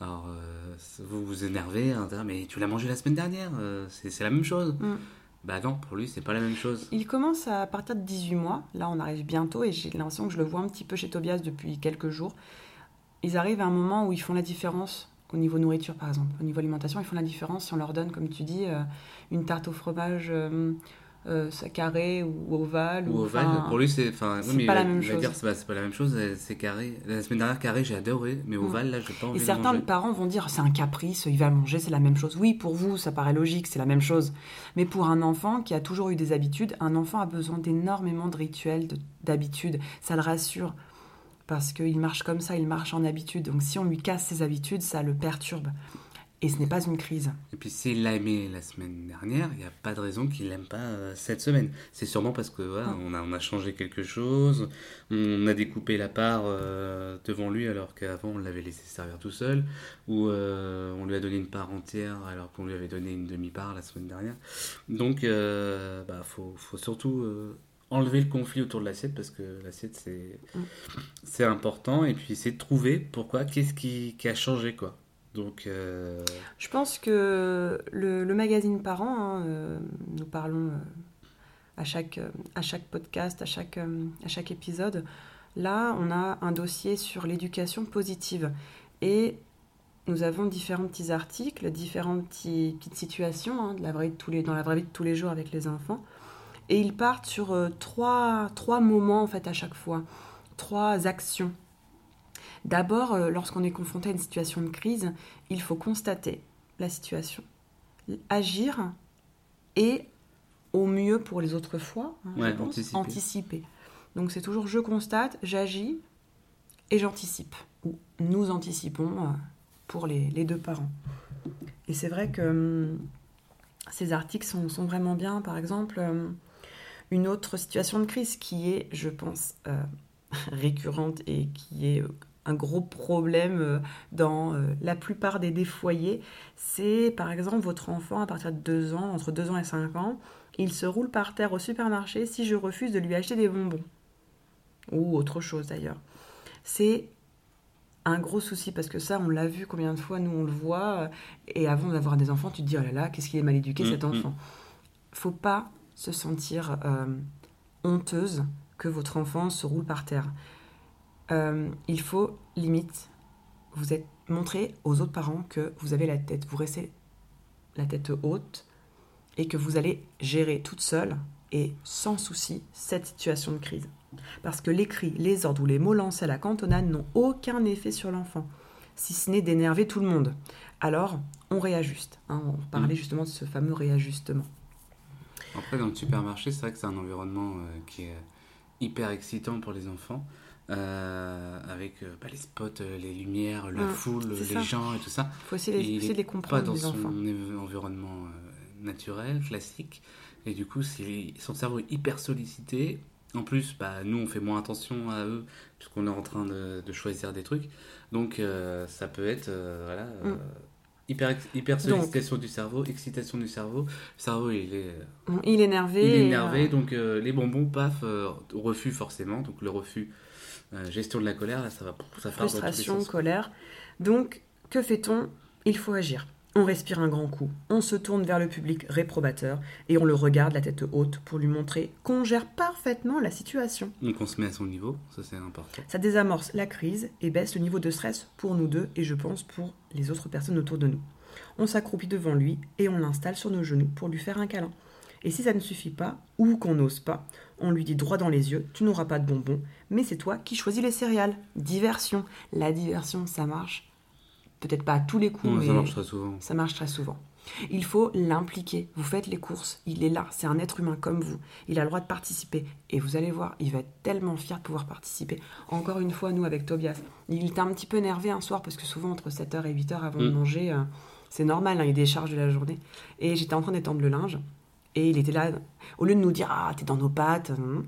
[SPEAKER 1] Alors, euh, vous vous énervez, hein, mais tu l'as mangé la semaine dernière, euh, c'est c'est la même chose.
[SPEAKER 2] Mm.
[SPEAKER 1] Bah non, pour lui, c'est pas la même chose.
[SPEAKER 2] Il commence à partir de 18 mois. Là, on arrive bientôt et j'ai l'impression que je le vois un petit peu chez Tobias depuis quelques jours. Ils arrivent à un moment où ils font la différence au niveau nourriture, par exemple. Au niveau alimentation, ils font la différence si on leur donne, comme tu dis, euh, une tarte au fromage euh, euh, carré ou ovale.
[SPEAKER 1] Ou ovale, pour lui, c'est. Enfin, oui,
[SPEAKER 2] c'est
[SPEAKER 1] mais
[SPEAKER 2] pas la même chose.
[SPEAKER 1] dire c'est pas, c'est pas la même chose, c'est carré. La semaine dernière, carré, j'ai adoré, mais ovale, là, j'ai pas envie
[SPEAKER 2] Et certains parents vont dire c'est un caprice, il va manger, c'est la même chose. Oui, pour vous, ça paraît logique, c'est la même chose. Mais pour un enfant qui a toujours eu des habitudes, un enfant a besoin d'énormément de rituels, de- d'habitudes. Ça le rassure parce qu'il marche comme ça, il marche en habitude. Donc si on lui casse ses habitudes, ça le perturbe. Et ce n'est pas une crise.
[SPEAKER 1] Et puis s'il l'a aimé la semaine dernière, il n'y a pas de raison qu'il l'aime pas euh, cette semaine. C'est sûrement parce que voilà,
[SPEAKER 2] Ah.
[SPEAKER 1] on, a, on a changé quelque chose, on a découpé la part euh, devant lui alors qu'avant on l'avait laissé servir tout seul, ou euh, on lui a donné une part entière alors qu'on lui avait donné une demi-part la semaine dernière. Donc euh, bah, faut, faut surtout enlever le conflit autour de l'assiette parce que l'assiette c'est
[SPEAKER 2] Mm.
[SPEAKER 1] c'est important et puis essayer de trouver pourquoi, qu'est-ce qui, qui a changé quoi. Donc euh,
[SPEAKER 2] Je pense que le, le magazine Parents, hein, euh, nous parlons euh, à, chaque, à chaque podcast, à chaque, à chaque épisode. Là, on a un dossier sur l'éducation positive. Et nous avons différents petits articles, différentes petites situations hein, de la vraie de tous les, dans la vraie vie de tous les jours avec les enfants. Et ils partent sur euh, trois, trois moments en fait à chaque fois, trois actions. D'abord, euh, lorsqu'on est confronté à une situation de crise, il faut constater la situation, agir et au mieux pour les autres fois, hein, je
[SPEAKER 1] Ouais,
[SPEAKER 2] pense,
[SPEAKER 1] anticiper.
[SPEAKER 2] anticiper. Donc c'est toujours je constate, j'agis et j'anticipe. Ou nous anticipons euh, pour les, les deux parents. Et c'est vrai que hum, ces articles sont, sont vraiment bien. Par exemple, hum, une autre situation de crise qui est, je pense, euh, récurrente et qui est euh, un gros problème euh, dans la plupart des, des foyers, c'est par exemple votre enfant à partir de 2 ans, entre 2 ans et 5 ans, il se roule par terre au supermarché si je refuse de lui acheter des bonbons. Ou autre chose d'ailleurs. C'est un gros souci parce que ça, on l'a vu combien de fois, nous on le voit. Et avant d'avoir des enfants, tu te dis oh là là, qu'est-ce qu'il est mal éduqué
[SPEAKER 1] Mm,
[SPEAKER 2] cet
[SPEAKER 1] mm.
[SPEAKER 2] enfant. Faut pas se sentir euh, honteuse que votre enfant se roule par terre. Euh, il faut limite vous êtes montrer aux autres parents que vous avez la tête, vous restez la tête haute et que vous allez gérer toute seule et sans souci cette situation de crise. Parce que les cris, les ordres ou les mots lancés à la cantonade n'ont aucun effet sur l'enfant, si ce n'est d'énerver tout le monde. Alors, on réajuste. hein, on parlait
[SPEAKER 1] Mm.
[SPEAKER 2] justement de ce fameux réajustement.
[SPEAKER 1] Après, dans le supermarché, c'est vrai que c'est un environnement euh, qui est hyper excitant pour les enfants. euh, avec euh, bah, les spots, euh, les lumières, la
[SPEAKER 2] Mm,
[SPEAKER 1] foule, les
[SPEAKER 2] ça.
[SPEAKER 1] gens et tout ça.
[SPEAKER 2] Il faut essayer, de- essayer les
[SPEAKER 1] Pas
[SPEAKER 2] comprendre,
[SPEAKER 1] dans
[SPEAKER 2] les
[SPEAKER 1] son
[SPEAKER 2] enfants.
[SPEAKER 1] environnement euh, naturel, classique. Et du coup, son cerveau est hyper sollicité. En plus, bah, nous, on fait moins attention à eux, puisqu'on est en train de, de choisir des trucs. Donc, euh, ça peut être euh, voilà, euh,
[SPEAKER 2] Mm.
[SPEAKER 1] Hyper, ex- hyper
[SPEAKER 2] Donc-
[SPEAKER 1] sollicitation du cerveau, excitation du cerveau. Le cerveau, il est, euh,
[SPEAKER 2] Il est énervé.
[SPEAKER 1] il est
[SPEAKER 2] et,
[SPEAKER 1] énervé,
[SPEAKER 2] euh,
[SPEAKER 1] donc euh, les bonbons, paf, euh, refus forcément. Donc, le refus, euh, gestion de la colère, là, ça va ça
[SPEAKER 2] frustration, colère. Donc, que fait-on? Il faut agir. On respire un grand coup, on se tourne vers le public réprobateur et on le regarde la tête haute pour lui montrer qu'on gère parfaitement la situation.
[SPEAKER 1] Donc, on se met à son niveau, ça c'est important.
[SPEAKER 2] Ça désamorce la crise et baisse le niveau de stress pour nous deux et je pense pour les autres personnes autour de nous. On s'accroupit devant lui et on l'installe sur nos genoux pour lui faire un câlin. Et si ça ne suffit pas, ou qu'on n'ose pas, on lui dit droit dans les yeux, tu n'auras pas de bonbons, mais c'est toi qui choisis les céréales. Diversion. La diversion, ça marche. Peut-être pas à tous les coups,
[SPEAKER 1] Ouais,
[SPEAKER 2] mais
[SPEAKER 1] Ça marche très souvent.
[SPEAKER 2] ça marche très souvent. Il faut l'impliquer. Vous faites les courses, il est là, c'est un être humain comme vous. Il a le droit de participer. Et vous allez voir, il va être tellement fier de pouvoir participer. Encore une fois, nous, avec Tobias, il était un petit peu énervé un soir parce que souvent, entre 7h et 8h avant de
[SPEAKER 1] Mm.
[SPEAKER 2] manger, euh, c'est normal, hein, il décharge de la journée. Et j'étais en train d'étendre le linge. Et il était là, au lieu de nous dire Ah, t'es dans nos pattes. hum.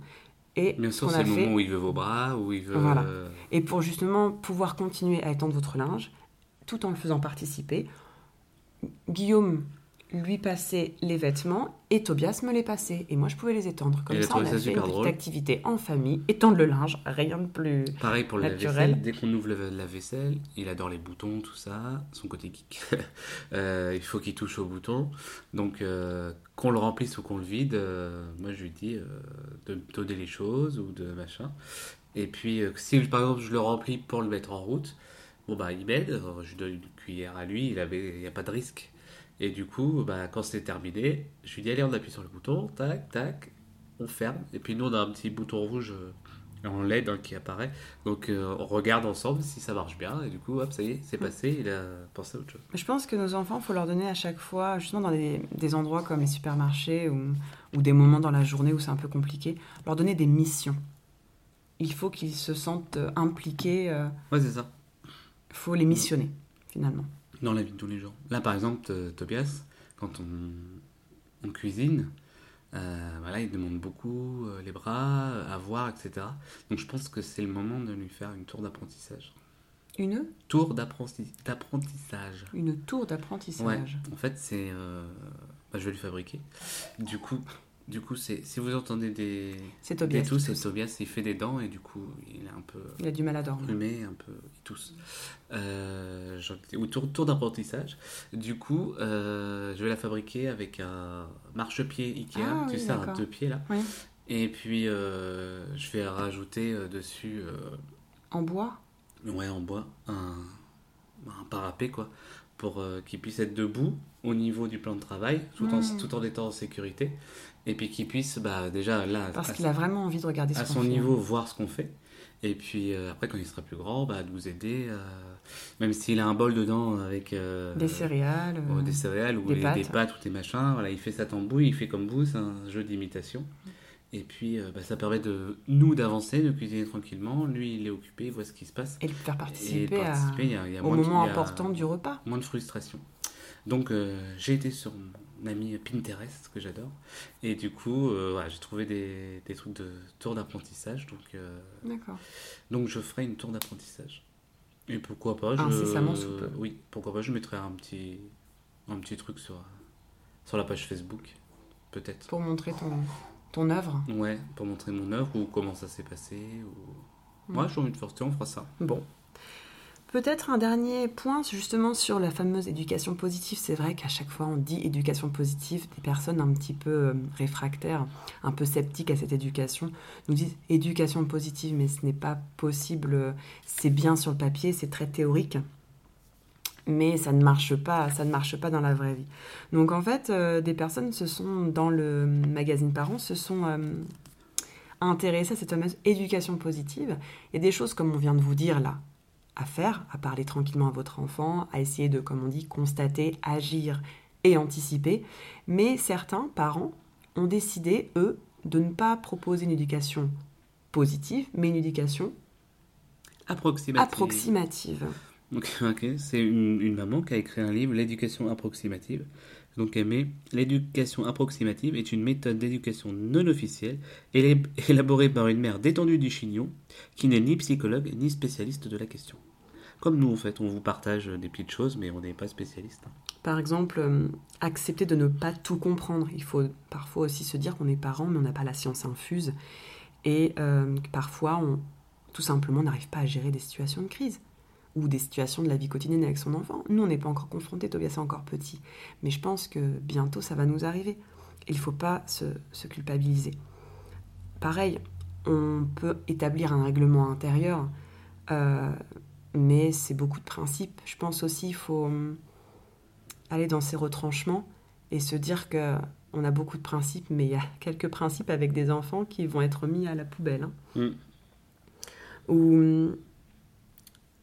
[SPEAKER 2] Et
[SPEAKER 1] Bien sûr, c'est le
[SPEAKER 2] fait,
[SPEAKER 1] moment où il veut vos bras, où il veut.
[SPEAKER 2] Voilà.
[SPEAKER 1] euh,
[SPEAKER 2] et pour justement pouvoir continuer à étendre votre linge, tout en le faisant participer, Guillaume lui passait les vêtements et Tobias me les passait. Et moi, je pouvais les étendre. Comme ça, on a
[SPEAKER 1] ça
[SPEAKER 2] fait une petite
[SPEAKER 1] drôle.
[SPEAKER 2] activité en famille, étendre le linge, rien de plus...
[SPEAKER 1] Pareil pour la
[SPEAKER 2] Naturel.
[SPEAKER 1] vaisselle, dès qu'on ouvre le- la vaisselle, il adore les boutons, tout ça, son côté geek. Euh, il faut qu'il touche aux boutons. Donc, euh, qu'on le remplisse ou qu'on le vide, euh, moi je lui dis de donner les choses ou de machin. Et puis, si par exemple je le remplis pour le mettre en route, bon bah il m'aide, euh, je lui donne une cuillère à lui, il avait- il n'y a pas de risque. Et du coup, bah, quand c'est terminé, je lui dis allez, on appuie sur le bouton, tac, tac, on ferme. Et puis nous, on a un petit bouton rouge euh, en LED hein, qui apparaît. Donc euh, on regarde ensemble si ça marche bien. Et du coup, hop, ça y est, c'est passé, il a pensé à autre chose.
[SPEAKER 2] Je pense que nos enfants, il faut leur donner à chaque fois, justement dans des, des endroits comme les supermarchés ou, ou des moments dans la journée où c'est un peu compliqué, leur donner des missions. Il faut qu'ils se sentent euh, impliqués, il
[SPEAKER 1] Ouais, c'est ça.
[SPEAKER 2] Faut les missionner, finalement.
[SPEAKER 1] Dans la vie de tous les jours. Là, par exemple, euh, Tobias, quand on, on cuisine, euh, voilà, il demande beaucoup euh, les bras, à voir, etc. Donc je pense que c'est le moment de lui faire une tour d'apprentissage.
[SPEAKER 2] Une,
[SPEAKER 1] Tour d'apprenti- d'apprentissage.
[SPEAKER 2] une tour d'apprentissage.
[SPEAKER 1] Ouais, en fait, c'est. euh, bah, je vais lui fabriquer. Du coup, du coup si vous entendez des,
[SPEAKER 2] C'est
[SPEAKER 1] des
[SPEAKER 2] Tobias.
[SPEAKER 1] tousses,
[SPEAKER 2] qui
[SPEAKER 1] c'est. Tobias, il fait des dents et du coup, il est un peu
[SPEAKER 2] Il a du mal à dormir.
[SPEAKER 1] plumé, un peu. Il tousse. Euh, ou tour, tour d'apprentissage. Du coup, euh, je vais la fabriquer avec un marchepied Ikea,
[SPEAKER 2] Ah
[SPEAKER 1] tu
[SPEAKER 2] oui,
[SPEAKER 1] sais, un
[SPEAKER 2] d'accord.
[SPEAKER 1] deux pieds là.
[SPEAKER 2] Oui.
[SPEAKER 1] Et puis, euh, je vais rajouter euh, dessus.
[SPEAKER 2] En bois?
[SPEAKER 1] Ouais, en bois, un, un parapet quoi, pour qu'il puisse être debout au niveau du plan de travail, tout, en, tout en étant en sécurité, et puis qu'il puisse, bah, déjà là,
[SPEAKER 2] Parce
[SPEAKER 1] à,
[SPEAKER 2] qu'il a vraiment envie de regarder
[SPEAKER 1] à
[SPEAKER 2] ce qu'on
[SPEAKER 1] son
[SPEAKER 2] fait.
[SPEAKER 1] niveau, voir ce qu'on fait, et puis euh, après, quand il sera plus grand, bah, nous aider, euh, même s'il a un bol dedans avec euh,
[SPEAKER 2] Des céréales.
[SPEAKER 1] euh, des céréales ou
[SPEAKER 2] des
[SPEAKER 1] les-
[SPEAKER 2] pâtes.
[SPEAKER 1] des pâtes ou des machins, voilà, il fait sa tambouille, il fait comme vous, c'est un jeu d'imitation. Et puis, bah, ça permet de nous d'avancer, de cuisiner tranquillement. Lui, il est occupé, il voit ce qui se passe.
[SPEAKER 2] Et le faire participer, à-
[SPEAKER 1] il y a, il y a
[SPEAKER 2] au
[SPEAKER 1] de-
[SPEAKER 2] moment
[SPEAKER 1] a
[SPEAKER 2] important du repas.
[SPEAKER 1] Moins de frustration. Donc, j'ai été sur mon ami Pinterest, que j'adore. Et du coup, euh, voilà, j'ai trouvé des, des trucs de tour d'apprentissage. Donc, euh, donc, je ferai une tour d'apprentissage. Et pourquoi pas je,
[SPEAKER 2] Incessamment sous peu.
[SPEAKER 1] Oui, pourquoi pas, je mettrai un petit, un petit truc sur, sur la page Facebook, peut-être.
[SPEAKER 2] Pour montrer ton, ton œuvre.
[SPEAKER 1] Ouais, pour montrer mon œuvre ou comment ça s'est passé. Ou...
[SPEAKER 2] Mm.
[SPEAKER 1] Ouais, j'ai envie de faire ça, on fera ça.
[SPEAKER 2] Bon. Peut-être un dernier point justement sur la fameuse éducation positive. C'est vrai qu'à chaque fois on dit éducation positive, des personnes un petit peu euh, réfractaires, un peu sceptiques à cette éducation, nous disent éducation positive, mais ce n'est pas possible. C'est bien sur le papier, c'est très théorique, mais ça ne marche pas, ça ne marche pas dans la vraie vie. Donc en fait, euh, des personnes se sont dans le magazine Parents se sont euh, intéressées à cette fameuse éducation positive. A des choses comme on vient de vous dire là à faire, à parler tranquillement à votre enfant, à essayer de, comme on dit, constater, agir et anticiper. Mais certains parents ont décidé, eux, de ne pas proposer une éducation positive, mais une éducation
[SPEAKER 1] approximative.
[SPEAKER 2] approximative.
[SPEAKER 1] Ok, c'est une, maman qui a écrit un livre, L'éducation approximative. Donc met L'éducation approximative est une méthode d'éducation non officielle élaborée par une mère détendue du chignon qui n'est ni psychologue ni spécialiste de la question. Comme nous en fait, on vous partage des petites choses mais on n'est pas spécialiste.
[SPEAKER 2] Par exemple, euh, accepter de ne pas tout comprendre. Il faut parfois aussi se dire qu'on est parent mais on n'a pas la science infuse et euh, parfois on tout simplement n'arrive pas à gérer des situations de crise ou des situations de la vie quotidienne avec son enfant. Nous, on n'est pas encore confrontés, Tobias est encore petit. Mais je pense que bientôt, ça va nous arriver. Il ne faut pas se, culpabiliser. Pareil, on peut établir un règlement intérieur, euh, mais c'est beaucoup de principes. Je pense aussi qu'il faut hum, aller dans ces retranchements et se dire que on a beaucoup de principes, mais il y a quelques principes avec des enfants qui vont être mis à la poubelle. Hein. Mm. Ou hum,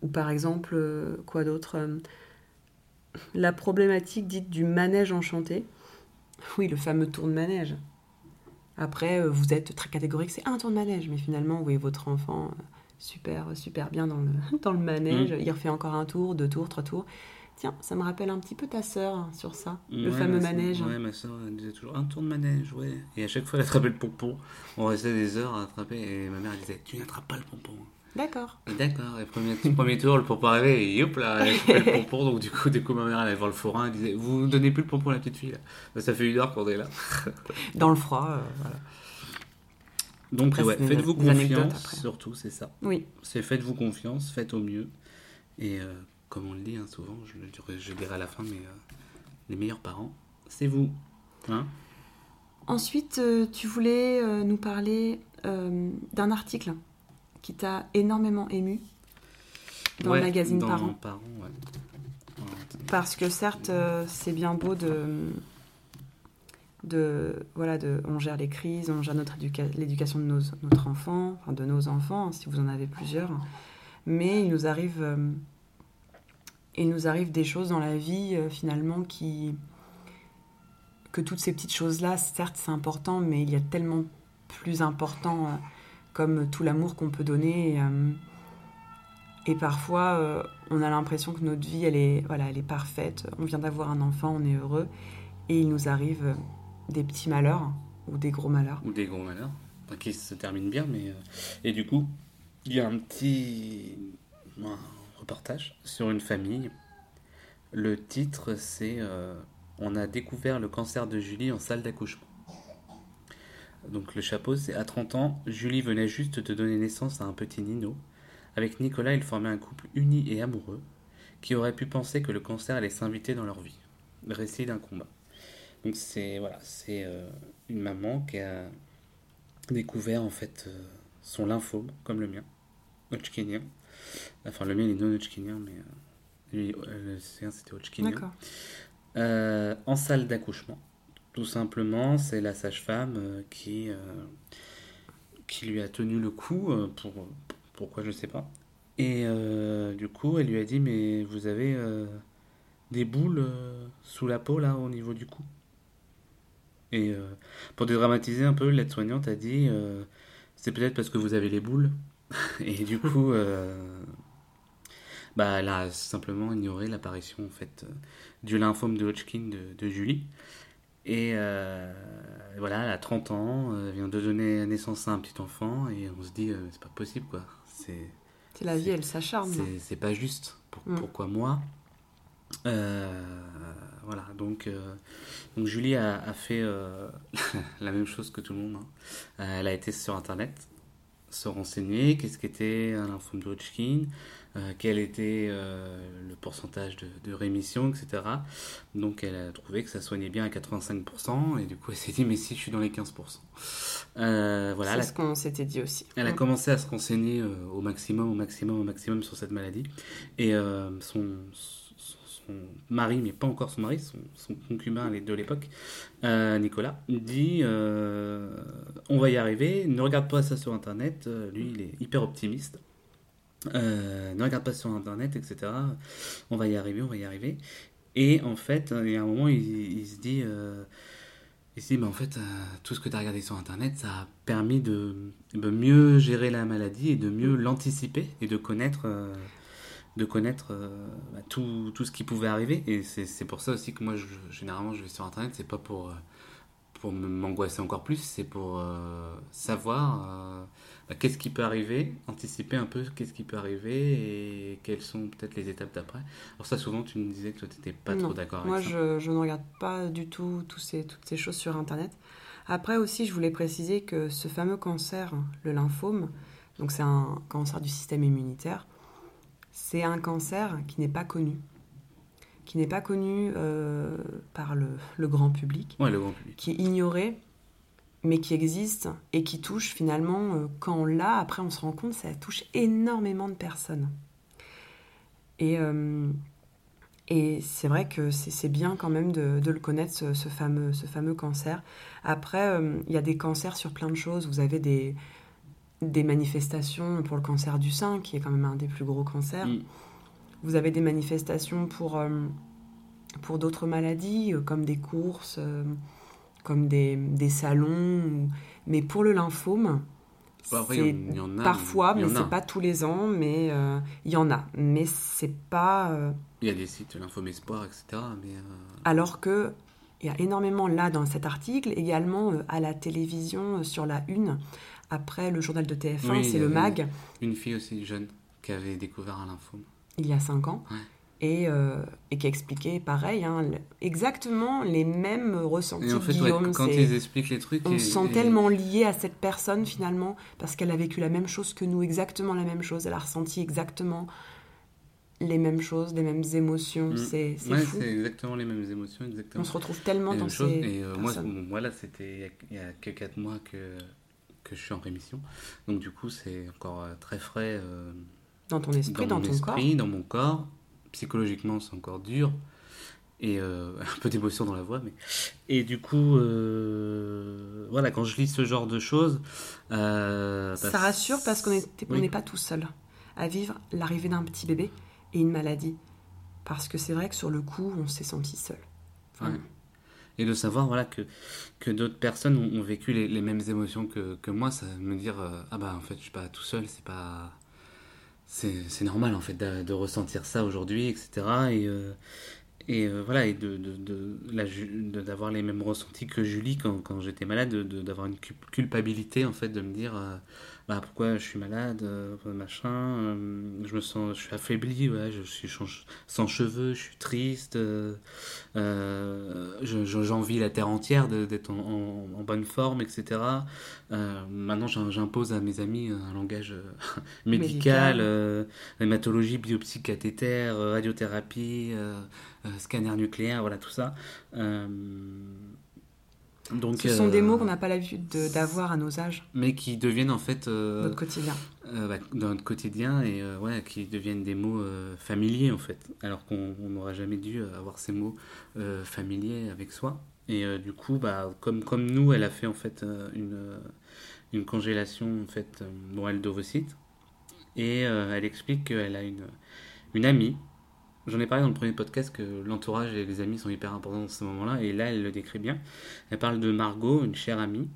[SPEAKER 2] ou par exemple, euh, quoi d'autre euh, La problématique dite du manège enchanté. Oui, le fameux tour de manège. Après, euh, vous êtes très catégorique, c'est un tour de manège, mais finalement, vous voyez votre enfant super, super bien dans le, dans le manège. Mm. Il refait encore un tour, deux tours, trois tours. Tiens, ça me rappelle un petit peu ta sœur hein, sur ça, le fameux manège.
[SPEAKER 1] Ouais, ma sœur elle disait toujours un tour de manège, ouais. Et à chaque fois, elle attrapait le pompon. On restait des heures à attraper et ma mère disait Tu n'attrapes pas le pompon.
[SPEAKER 2] D'accord.
[SPEAKER 1] D'accord. Et premier, premier tour, le pompon arrivait et hop là, elle coupait le pompon. Donc du coup, du coup, ma mère allait voir le forain et disait Vous ne donnez plus le pompon à la petite fille là. Bah, ça fait une heure qu'on est là.
[SPEAKER 2] Dans le froid, euh, voilà.
[SPEAKER 1] Donc ouais, faites-vous confiance, surtout, c'est ça.
[SPEAKER 2] Oui.
[SPEAKER 1] C'est faites-vous confiance, faites au mieux. Et euh, comme on le dit hein, souvent, je, je, dirai à la fin, mais euh, les meilleurs parents, c'est vous. Hein
[SPEAKER 2] Ensuite, tu voulais nous parler d'un article qui t'a énormément ému dans le magazine Parents. Parce que certes, euh, c'est bien beau de, de voilà, de, on gère les crises, on gère notre l'éducation de nos, notre enfant, enfin de nos enfants, si vous en avez plusieurs. Mais il nous arrive, euh, il nous arrive des choses dans la vie euh, finalement qui, que toutes ces petites choses là, certes c'est important, mais il y a tellement plus important comme tout l'amour qu'on peut donner. Et, euh, parfois, euh, on a l'impression que notre vie, elle est, voilà, elle est parfaite. On vient d'avoir un enfant, on est heureux. Et il nous arrive des petits malheurs ou des gros malheurs.
[SPEAKER 1] Ou des gros malheurs, qui se terminent bien. Mais, euh, Et du coup, il y a un petit reportage sur une famille. Le titre, c'est On a découvert le cancer de Julie en salle d'accouchement. Donc le chapeau, c'est à 30 ans, Julie venait juste de donner naissance à un petit Nino. Avec Nicolas, ils formaient un couple uni et amoureux, qui aurait pu penser que le cancer allait s'inviter dans leur vie. Le récit d'un combat. Donc c'est voilà, c'est euh, une maman qui a découvert en fait euh, son lymphome, comme le mien, Hodgkinien. Enfin le mien il est non Hodgkinien, mais euh, lui, le sien c'était Hodgkinien. en salle d'accouchement. Tout simplement, c'est la sage-femme euh, qui, euh, qui lui a tenu le coup, euh, pour, pourquoi je ne sais pas. Et du coup, elle lui a dit, mais vous avez des boules sous la peau, là, au niveau du cou. Et pour dédramatiser un peu, l'aide-soignante a dit, c'est peut-être parce que vous avez les boules. Et du coup, bah, elle a simplement ignoré l'apparition en du lymphome de Hodgkin de Julie. Et euh, voilà, elle a 30 ans, elle vient de donner naissance à un petit enfant, et on se dit, euh, c'est pas possible, quoi.
[SPEAKER 2] C'est la vie, elle s'acharne.
[SPEAKER 1] C'est pas juste. Mm. Pourquoi moi euh, Voilà, donc, donc Julie a, fait la même chose que tout le monde. Hein. elle a été sur Internet, se renseigner, qu'est-ce qu'était un lymphome de Hodgkin, euh, quel était euh, le pourcentage de, rémission, etc. Donc elle a trouvé que ça soignait bien à 85%, et du coup elle s'est dit, mais si je suis dans les 15%.
[SPEAKER 2] Euh, voilà, C'est ce qu'on s'était dit aussi.
[SPEAKER 1] Elle a commencé à se renseigner au maximum, au maximum, au maximum sur cette maladie, et son, son mari, mais pas encore son mari, son, concubin de l'époque, Nicolas, dit On va y arriver, ne regarde pas ça sur internet. lui, il est hyper optimiste. Euh, ne regarde pas sur internet, etc. On va y arriver, on va y arriver. Et en fait, il y a un moment, il, se dit, euh, il se dit, en fait, euh, tout ce que tu as regardé sur internet, ça a permis de, mieux gérer la maladie et de mieux l'anticiper et de connaître, de connaître bah, tout, tout, ce qui pouvait arriver. Et c'est pour ça aussi que moi, je, généralement, je vais sur internet, c'est pas pour pour m'angoisser encore plus, c'est pour savoir qu'est-ce qui peut arriver, anticiper un peu qu'est-ce qui peut arriver et quelles sont peut-être les étapes d'après. Alors ça, souvent, tu me disais que tu n'étais pas trop d'accord avec
[SPEAKER 2] moi, ça. Moi, je, ne regarde pas du tout ces, toutes ces choses sur Internet. Après aussi, je voulais préciser que ce fameux cancer, le lymphome, donc c'est un cancer du système immunitaire, c'est un cancer qui n'est pas connu qui n'est pas connu euh, par le, le, grand public,
[SPEAKER 1] ouais, le grand public,
[SPEAKER 2] qui est ignoré mais qui existe et qui touche finalement, euh, quand on l'a, après on se rend compte, ça touche énormément de personnes. Et, euh, et c'est vrai que c'est bien quand même de, le connaître, ce, fameux, ce fameux cancer. Après, euh, il y a des cancers sur plein de choses. Vous avez des, des manifestations pour le cancer du sein, qui est quand même un des plus gros cancers. Mm. Vous avez des manifestations pour, pour d'autres maladies, comme des courses comme des, des salons. Mais pour le lymphôme, c'est parfois, mais c'est pas tous les ans, mais euh, il y en a. Mais c'est pas. Euh,
[SPEAKER 1] il y a des sites Lymphome Espoir, etc. Mais, euh,
[SPEAKER 2] Alors que il y a énormément là dans cet article, également à la télévision sur la une. Après le journal de TF1, c'est le MAG.
[SPEAKER 1] Une fille aussi jeune qui avait découvert un lymphome.
[SPEAKER 2] Il y a 5 ans. Ouais et, euh, et qui expliquait pareil, hein, exactement les mêmes ressentis. en fait,
[SPEAKER 1] quand ils expliquent les trucs,
[SPEAKER 2] on se sent tellement lié à cette personne finalement parce qu'elle a vécu la même chose que nous, exactement la même chose. Elle a ressenti exactement les mêmes choses, les mêmes émotions. Mm. C'est
[SPEAKER 1] ouais, c'est exactement les mêmes émotions, exactement.
[SPEAKER 2] On se retrouve tellement dans ces
[SPEAKER 1] Et euh, moi, moi, là, c'était il y a que 4 mois que, que je suis en rémission. Donc du coup, c'est encore euh, très frais.
[SPEAKER 2] dans ton esprit, dans,
[SPEAKER 1] dans
[SPEAKER 2] ton
[SPEAKER 1] esprit, corps. Dans mon corps psychologiquement, c'est encore dur. Et euh, un peu d'émotion dans la voix. Mais... Et du coup, euh, voilà, quand je lis ce genre de choses.
[SPEAKER 2] Euh, ça rassure parce qu'on n'est pas tout seul à vivre l'arrivée d'un petit bébé et une maladie. Parce que c'est vrai que sur le coup, on s'est senti seul.
[SPEAKER 1] Et de savoir voilà, que, que d'autres personnes ont, vécu les, mêmes émotions que, que, moi, ça me dire Ah bah en fait, je suis pas tout seul, c'est pas c'est normal en fait de, ressentir ça aujourd'hui, etc. Et, et euh, voilà, et de, d'avoir les mêmes ressentis que Julie quand, quand j'étais malade, d'avoir une culpabilité en fait, de me dire euh, bah, pourquoi je suis malade, euh, machin, je me sens, je suis affaibli, ouais, je suis sans cheveux, je suis triste, j'envie la terre entière d'être en, bonne forme, etc. maintenant, j'impose à mes amis un langage médical, hématologie, biopsie cathéter, radiothérapie, scanner nucléaire, voilà tout ça.
[SPEAKER 2] Ce sont des mots euh, qu'on n'a pas l'habitude d'avoir à nos âges.
[SPEAKER 1] Mais qui deviennent en fait...
[SPEAKER 2] Euh, notre quotidien.
[SPEAKER 1] Euh, bah, dans notre quotidien et ouais, qui deviennent des mots familiers en fait. Alors qu'on n'aurait jamais dû avoir ces mots familiers avec soi. Et du coup, bah, comme, comme nous, elle a fait en fait une, une congélation en fait, bon, elle d'ovocytes. Et elle explique qu'elle a une, une amie J'en ai parlé dans le premier podcast que l'entourage et les amis sont hyper importants dans ce moment-là, et là elle le décrit bien. Elle parle de Margot, une chère amie,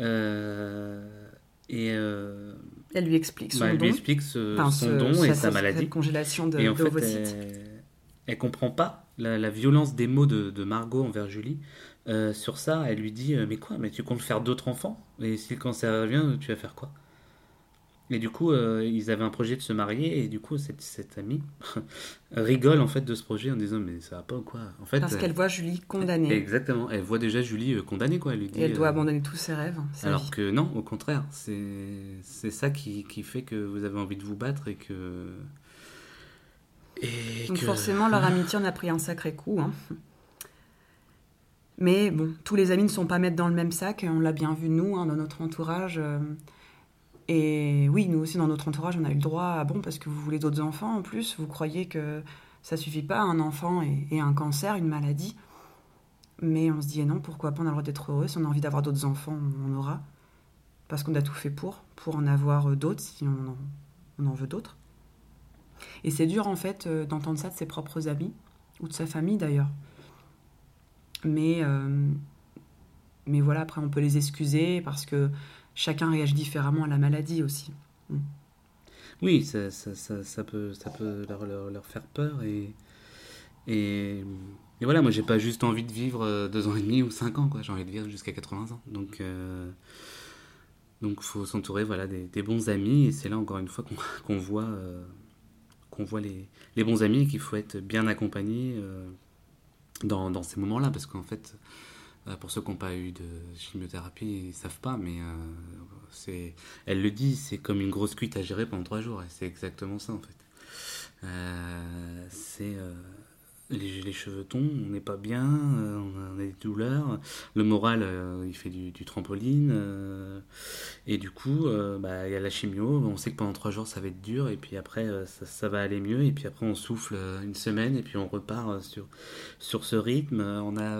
[SPEAKER 1] euh, et euh,
[SPEAKER 2] elle lui explique son bah,
[SPEAKER 1] elle
[SPEAKER 2] don,
[SPEAKER 1] lui explique son don et sa, maladie.
[SPEAKER 2] congélation de, et en fait,
[SPEAKER 1] elle, elle, comprend pas la, violence des mots de, Margot envers Julie. Euh, sur ça, elle lui dit mais quoi Mais tu comptes faire d'autres enfants? Et si le cancer revient, tu vas faire quoi? Et du coup, euh, ils avaient un projet de se marier, et du coup, cette, cette amie rigole en fait de ce projet en disant Mais ça va pas ou quoi? En fait,
[SPEAKER 2] Parce qu'elle voit Julie condamnée.
[SPEAKER 1] Exactement, elle voit déjà Julie euh, condamnée, quoi. Elle lui dit,
[SPEAKER 2] Et elle doit
[SPEAKER 1] euh,
[SPEAKER 2] abandonner tous ses rêves. sa
[SPEAKER 1] Alors
[SPEAKER 2] vie.
[SPEAKER 1] que non, au contraire, c'est c'est ça qui, qui fait que vous avez envie de vous battre et que. Et
[SPEAKER 2] Donc
[SPEAKER 1] que-
[SPEAKER 2] forcément, leur amitié en a pris un sacré coup. hein. Mais bon, tous les amis ne sont pas mettre dans le même sac. On l'a bien vu, nous, hein, dans notre entourage. Et oui, nous aussi, dans notre entourage, on a eu le droit à bon, parce que vous voulez d'autres enfants en plus. Vous croyez que ça suffit pas, un enfant et, un cancer, une maladie. Mais on se dit, eh non, pourquoi pas, on a le droit d'être heureux. Si on a envie d'avoir d'autres enfants, on en aura. Parce qu'on a tout fait pour, pour en avoir euh, d'autres, si on en, on en veut d'autres. Et c'est dur, en fait, euh, d'entendre ça de ses propres amis, ou de sa famille d'ailleurs. Mais, euh, mais voilà, après, on peut les excuser parce que chacun réagit différemment à la maladie aussi.
[SPEAKER 1] Oui, ça, ça, ça, peut, ça peut leur, faire peur. Et, et, voilà, moi, j'ai pas juste envie de vivre euh, deux ans et demi ou cinq ans. J'ai envie de vivre jusqu'à 80 ans. Donc, euh, donc faut s'entourer voilà, des, bons amis. Et c'est là, encore une fois, qu'on voit, euh, qu'on voit les, les bons amis et qu'il faut être bien accompagné euh, dans, dans ces moments-là. Parce qu'en fait, pour ceux qui n'ont pas eu de chimiothérapie, ils savent pas, mais euh, c'est, elle le dit, c'est comme une grosse cuite à gérer pendant trois jours. Et c'est exactement ça, en fait. Euh, c'est euh, les, les cheveux tombent, on n'est pas bien, euh, on a des douleurs, le moral euh, il fait du, du trampoline, euh, et du coup bah, il y a la chimio, on sait que pendant trois jours ça va être dur, et puis après ça, ça va aller mieux, et puis après on souffle une semaine, et puis on repart sur, sur ce rythme. On a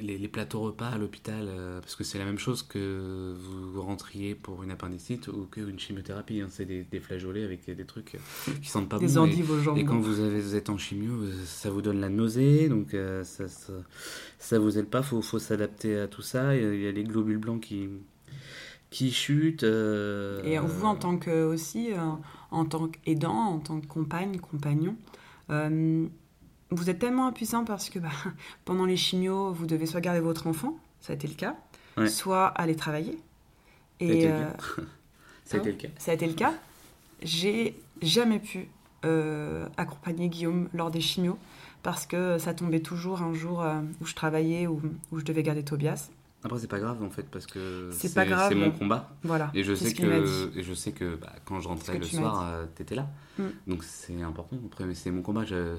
[SPEAKER 1] les, les plateaux repas à l'hôpital, parce que c'est la même chose que vous rentriez pour une appendicite ou qu'une chimiothérapie, hein. c'est des, des flageolets avec des trucs qui sentent pas
[SPEAKER 2] Des
[SPEAKER 1] bon. et- quand vous, avez, vous êtes en chimio, ça vous donne la nausée, donc euh, ça, ça, ça vous aide pas, faut, faut s'adapter à tout ça. Il y a- les globules blancs qui, qui chutent. euh,
[SPEAKER 2] Et vous, en tant que aussi, euh, en tant qu'aidant, en tant que compagne, compagnon, vous êtes tellement impuissant parce que bah, pendant les chimios, vous devez soit garder votre enfant, ça a été le cas,
[SPEAKER 1] Ouais.
[SPEAKER 2] soit aller travailler.
[SPEAKER 1] Ça a été
[SPEAKER 2] Et
[SPEAKER 1] le cas. ça a été le cas.
[SPEAKER 2] ça a été le cas. J'ai jamais pu euh, accompagner Guillaume lors des chimios parce que ça tombait toujours un jour euh, où je travaillais ou où je devais garder Tobias.
[SPEAKER 1] Après, c'est pas grave en fait, parce que
[SPEAKER 2] C'est
[SPEAKER 1] mon combat.
[SPEAKER 2] Voilà.
[SPEAKER 1] Et je sais que, et je sais que bah, quand je rentrais le soir, euh, t'étais là.
[SPEAKER 2] Mm.
[SPEAKER 1] Donc c'est important. Après, mais c'est mon combat. Je,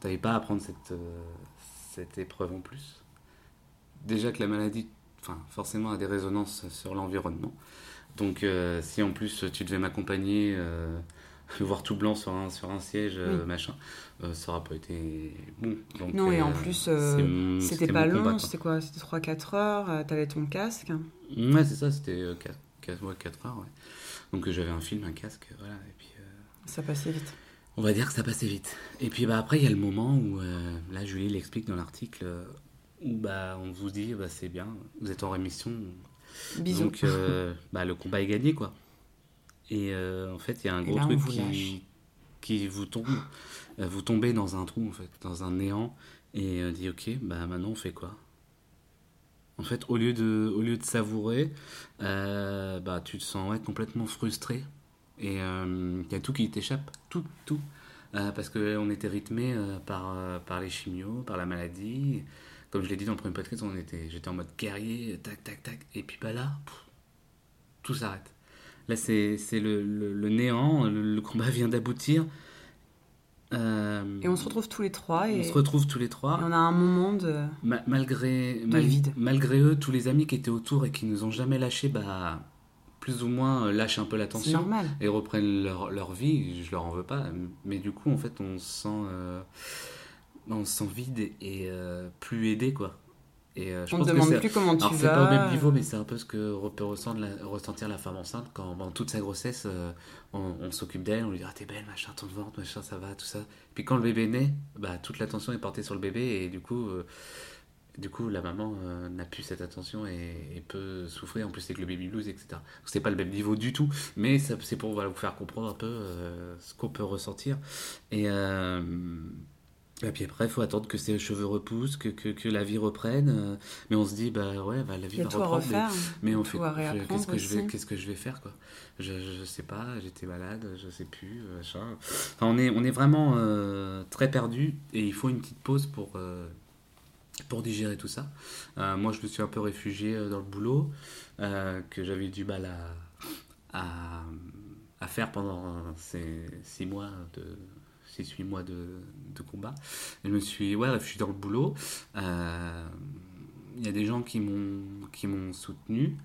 [SPEAKER 1] t'avais pas à prendre cette, euh, cette épreuve en plus. Déjà que la maladie, enfin, forcément, a des résonances sur l'environnement. Donc euh, si en plus tu devais m'accompagner, voir tout blanc sur un, sur un siège, euh,
[SPEAKER 2] Oui.
[SPEAKER 1] machin, euh, ça aurait pas été bon. Donc,
[SPEAKER 2] Non, et en
[SPEAKER 1] euh,
[SPEAKER 2] plus, euh, C'était pas long, c'était quoi C'était 3-4 heures, t'avais ton casque.
[SPEAKER 1] Ouais, c'est ça, c'était 4, heures, ouais. Donc j'avais un film, un casque, voilà, et puis
[SPEAKER 2] Ça passait vite.
[SPEAKER 1] on va dire que ça passait vite. Et puis bah, après, il y a le moment où, là, Julie l'explique dans l'article, où bah, on vous dit, bah, c'est bien, vous êtes en rémission.
[SPEAKER 2] Bisous.
[SPEAKER 1] Donc bah, le combat est gagné, quoi. Et euh, en fait, il y a un gros
[SPEAKER 2] là, on
[SPEAKER 1] truc
[SPEAKER 2] vous
[SPEAKER 1] qui, qui vous tombe. Euh, vous tombez dans un trou, en fait, dans un néant, et euh, dit, ok, bah maintenant on fait quoi? En fait, au lieu de, au lieu de savourer, euh, bah, tu te sens complètement frustré. Et il y a tout qui t'échappe, tout, tout. Parce qu'on était rythmé par, par les chimios, par la maladie. Comme je l'ai dit dans le premier podcast, on j'étais en mode guerrier, tac, tac, tac. Et puis bah là, pff, tout s'arrête. Là, c'est le, le, le néant, le, le combat vient d'aboutir. Euh,
[SPEAKER 2] Et on se retrouve tous les trois et,
[SPEAKER 1] on se retrouve tous les
[SPEAKER 2] et
[SPEAKER 1] trois.
[SPEAKER 2] on a un moment de.
[SPEAKER 1] Ma- malgré, mal-
[SPEAKER 2] vide.
[SPEAKER 1] malgré eux, tous les amis qui étaient autour et qui nous ont jamais lâchés, bah, plus ou moins euh, lâchent un peu l'attention
[SPEAKER 2] normal.
[SPEAKER 1] et reprennent leur, leur vie. Je leur en veux pas, mais du coup, en fait, on se sent, euh, on se sent vide et, et, euh, plus aidé, quoi. Et euh, je
[SPEAKER 2] On ne
[SPEAKER 1] que
[SPEAKER 2] demande
[SPEAKER 1] c'est-
[SPEAKER 2] plus comment tu
[SPEAKER 1] alors c'est
[SPEAKER 2] vas.
[SPEAKER 1] pas au même niveau, mais c'est un peu ce que peut ressentir la, ressentir la femme enceinte quand, dans toute sa grossesse, euh, on, on s'occupe d'elle, on lui dit ah t'es belle, machin, ton ventre, machin, ça va, tout ça. Puis quand le bébé naît, bah toute l'attention est portée sur le bébé et du coup, euh, du coup la maman n'a plus cette attention et, et peut souffrir en plus avec le baby blues, etc. C'est pas le même niveau du tout, mais c'est pour voilà, vous faire comprendre un peu ce qu'on peut ressentir. Et Et puis après, il faut attendre que ses cheveux repoussent, que, que, que la vie reprenne. euh, Mais on se dit, bah ouais, bah, la vie va reprendre. mais-
[SPEAKER 2] refaire.
[SPEAKER 1] Mais on fait qu'est-ce que je vais
[SPEAKER 2] aussi.
[SPEAKER 1] qu'est-ce que je vais faire quoi? Je, je sais pas j'étais malade je sais plus euh, machin. Enfin, on est on est vraiment euh, très perdu et il faut une petite pause pour euh, pour digérer tout ça Euh, moi je me suis un peu réfugié dans le boulot que j'avais du mal à, à à faire pendant ces six mois de 6-8 mois de, combat. Je me suis ouais, réfugié dans le boulot. Euh, Il y a des gens qui m'ont soutenu,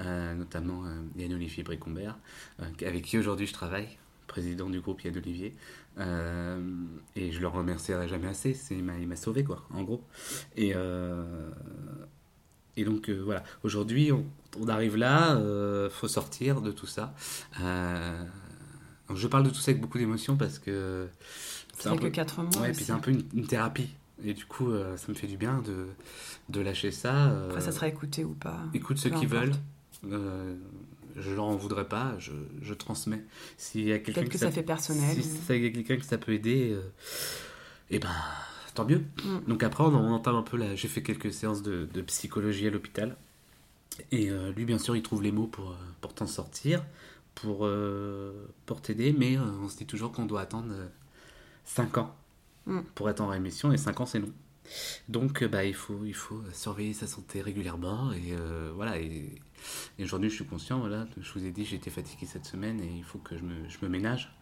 [SPEAKER 1] euh, notamment euh, Yann Olivier Bricombert, euh, avec qui aujourd'hui je travaille, président du groupe Yann Olivier. Et je le remercierai jamais assez. Il m'a il sauvé quoi, en gros. Et et donc voilà. Aujourd'hui on, arrive là, euh, faut sortir de tout ça. Euh, donc je parle de tout ça avec beaucoup d'émotion parce que
[SPEAKER 2] Ça
[SPEAKER 1] un
[SPEAKER 2] fait que
[SPEAKER 1] peu-
[SPEAKER 2] 4 mois.
[SPEAKER 1] Ouais,
[SPEAKER 2] aussi.
[SPEAKER 1] puis c'est un peu une, une thérapie. Et du coup, euh, ça me fait du bien de, de lâcher ça. euh,
[SPEAKER 2] Après, ça sera écouté ou pas.
[SPEAKER 1] Écoute ceux qui veulent. Euh, je leur en voudrais pas, je, je transmets. S'il y a quelqu'un
[SPEAKER 2] Peut-être que ça fait personnel.
[SPEAKER 1] si ça y a quelqu'un que ça peut aider, et ben tant mieux.
[SPEAKER 2] Mm.
[SPEAKER 1] Donc après, on, on entame un peu là. J'ai fait quelques séances de, de psychologie à l'hôpital. Et euh, lui, bien sûr, il trouve les mots pour, euh, pour t'en sortir, pour, euh, pour t'aider, mais euh, on se dit toujours qu'on doit attendre 5 ans
[SPEAKER 2] Mm.
[SPEAKER 1] pour être en rémission, et 5 ans, c'est long. Donc, euh, bah, il, faut, il faut surveiller sa santé régulièrement, et euh, voilà. Et, et aujourd'hui, je suis conscient, voilà, je vous ai dit, j'étais fatigué cette semaine, et il faut que je me, je me ménage.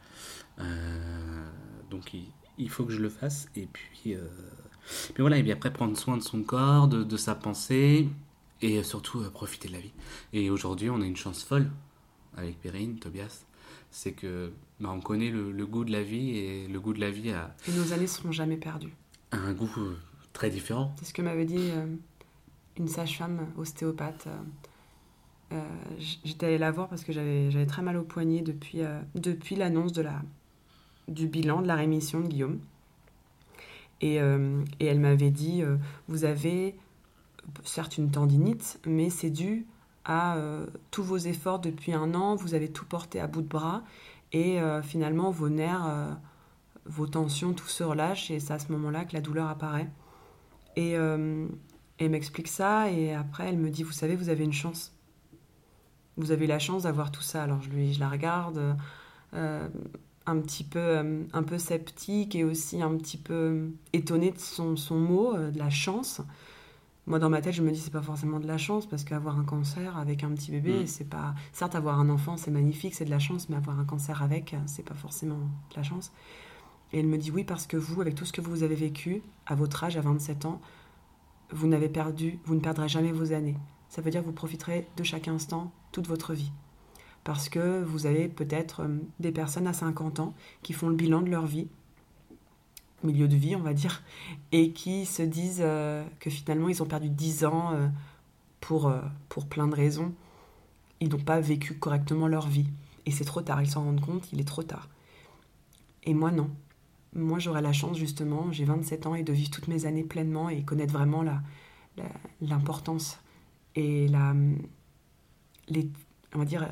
[SPEAKER 1] Euh, donc, il, il faut que je le fasse, et puis, euh, puis voilà, et puis après, prendre soin de son corps, de, de sa pensée, et surtout euh, profiter de la vie. Et aujourd'hui, on a une chance folle avec Perrine, Tobias, c'est que bah, on connaît le, le goût de la vie et le goût de la vie a,
[SPEAKER 2] Et nos années seront jamais perdues.
[SPEAKER 1] un goût euh, très différent.
[SPEAKER 2] C'est ce que m'avait dit euh, une sage-femme ostéopathe. euh, J'étais allée la voir parce que j'avais très mal au poignet depuis, euh, depuis l'annonce de la, du bilan de la rémission de Guillaume. Et, et elle m'avait dit, vous avez certes une tendinite, mais c'est dû à euh, tous vos efforts depuis un an, vous avez tout porté à bout de bras, et euh, finalement vos nerfs, euh, vos tensions, tout se relâche, et c'est à ce moment-là que la douleur apparaît. Et elle m'explique ça, et après elle me dit, vous savez, vous avez une chance. Vous avez la chance d'avoir tout ça. Alors je, lui, la regarde, un petit peu, un peu sceptique et aussi un petit peu étonnée de son, son mot, de la chance. Moi, dans ma tête, je me dis c'est pas forcément de la chance parce qu'avoir un cancer avec un petit bébé,
[SPEAKER 1] Mm.
[SPEAKER 2] c'est pas. Certes, avoir un enfant, c'est magnifique, c'est de la chance, mais avoir un cancer avec, c'est pas forcément de la chance. Et elle me dit oui parce que vous, avec tout ce que vous avez vécu à votre âge, à 27 ans, vous n'avez perdu, vous ne perdrez jamais vos années. Ça veut dire que vous profiterez de chaque instant toute votre vie. Parce que vous avez peut-être euh, des personnes à 50 ans qui font le bilan de leur vie, milieu de vie, on va dire, et qui se disent euh, que finalement ils ont perdu 10 ans euh, pour, euh, pour plein de raisons. Ils n'ont pas vécu correctement leur vie. Et c'est trop tard, ils s'en rendent compte, il est trop tard. Et moi, non. Moi, j'aurais la chance, justement, j'ai 27 ans et de vivre toutes mes années pleinement et connaître vraiment la- l'importance et la, les, on va dire,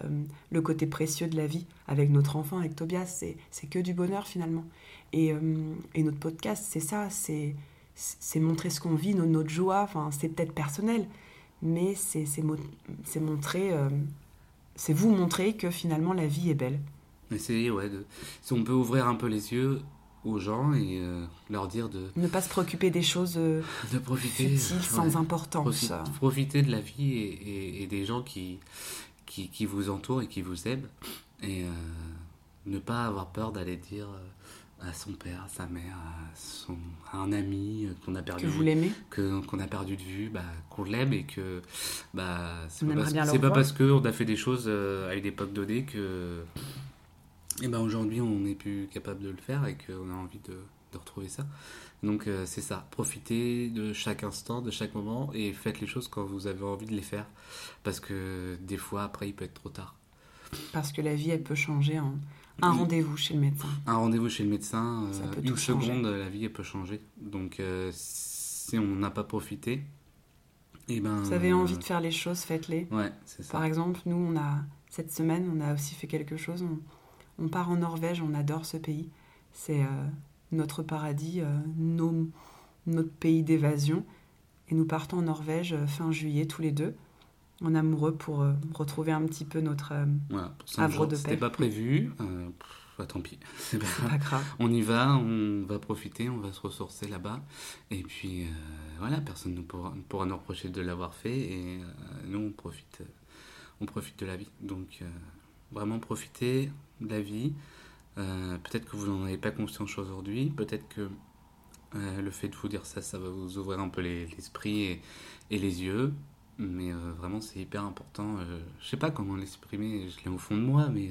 [SPEAKER 2] le côté précieux de la vie avec notre enfant, avec Tobias. C'est que du bonheur, finalement. Et, euh, et notre podcast, c'est ça, c'est, c'est montrer ce qu'on vit, notre joie. Enfin, c'est peut-être personnel, mais c'est, c'est, mo- c'est montrer, euh, c'est vous montrer que finalement la vie est belle.
[SPEAKER 1] Essayer, ouais, de, si on peut ouvrir un peu les yeux aux gens et euh, leur dire de,
[SPEAKER 2] Ne pas se préoccuper des choses euh,
[SPEAKER 1] de profiter.
[SPEAKER 2] futiles,
[SPEAKER 1] ouais.
[SPEAKER 2] sans importance.
[SPEAKER 1] Profi- profiter de la vie et, et- et des gens qui, qui, qui vous entourent et qui vous aiment. Et ne pas avoir peur d'aller dire à son père, à sa mère, à, son, à un ami qu'on a perdu
[SPEAKER 2] Que vous l'aimez.
[SPEAKER 1] Qu'on a perdu de vue, bah, qu'on l'aime et que bah, c'est pas, parce, pas parce qu'on a fait des choses euh, à une époque donnée que et ben aujourd'hui on n'est plus capable de le faire et qu'on a envie de, de retrouver ça. Donc euh, c'est ça, profitez de chaque instant, de chaque moment et faites les choses quand vous avez envie de les faire. Parce que des fois après il peut être trop tard.
[SPEAKER 2] Parce que la vie, elle peut changer en un rendez-vous chez le médecin.
[SPEAKER 1] Un rendez-vous chez le médecin, euh, une
[SPEAKER 2] changer.
[SPEAKER 1] seconde, la vie elle peut changer. Donc euh, si on n'a pas profité, et ben
[SPEAKER 2] Vous avez envie de faire les choses, faites-les.
[SPEAKER 1] Ouais, c'est ça.
[SPEAKER 2] Par exemple, nous, on a cette semaine, on a aussi fait quelque chose. On, on part en Norvège, on adore ce pays. C'est euh, notre paradis, nos, notre pays d'évasion. Et nous partons en Norvège fin juillet tous les deux, en amoureux pour retrouver un petit peu notre
[SPEAKER 1] voilà, havre de paix. C'était pas prévu. Bah, tant pis,
[SPEAKER 2] c'est pas, grave.
[SPEAKER 1] On y va, on va profiter, on va se ressourcer là-bas. Et puis voilà, personne ne pourra, pourra, nous reprocher de l'avoir fait. Et nous, on profite, on profite de la vie. Donc vraiment profiter de la vie. Euh, peut-être que vous n'en avez pas conscience aujourd'hui, peut-être que euh, le fait de vous dire ça, ça va vous ouvrir un peu l'esprit et, et, les yeux. Mais euh, vraiment, c'est hyper important. je sais pas comment l'exprimer, je l'ai au fond de moi, mais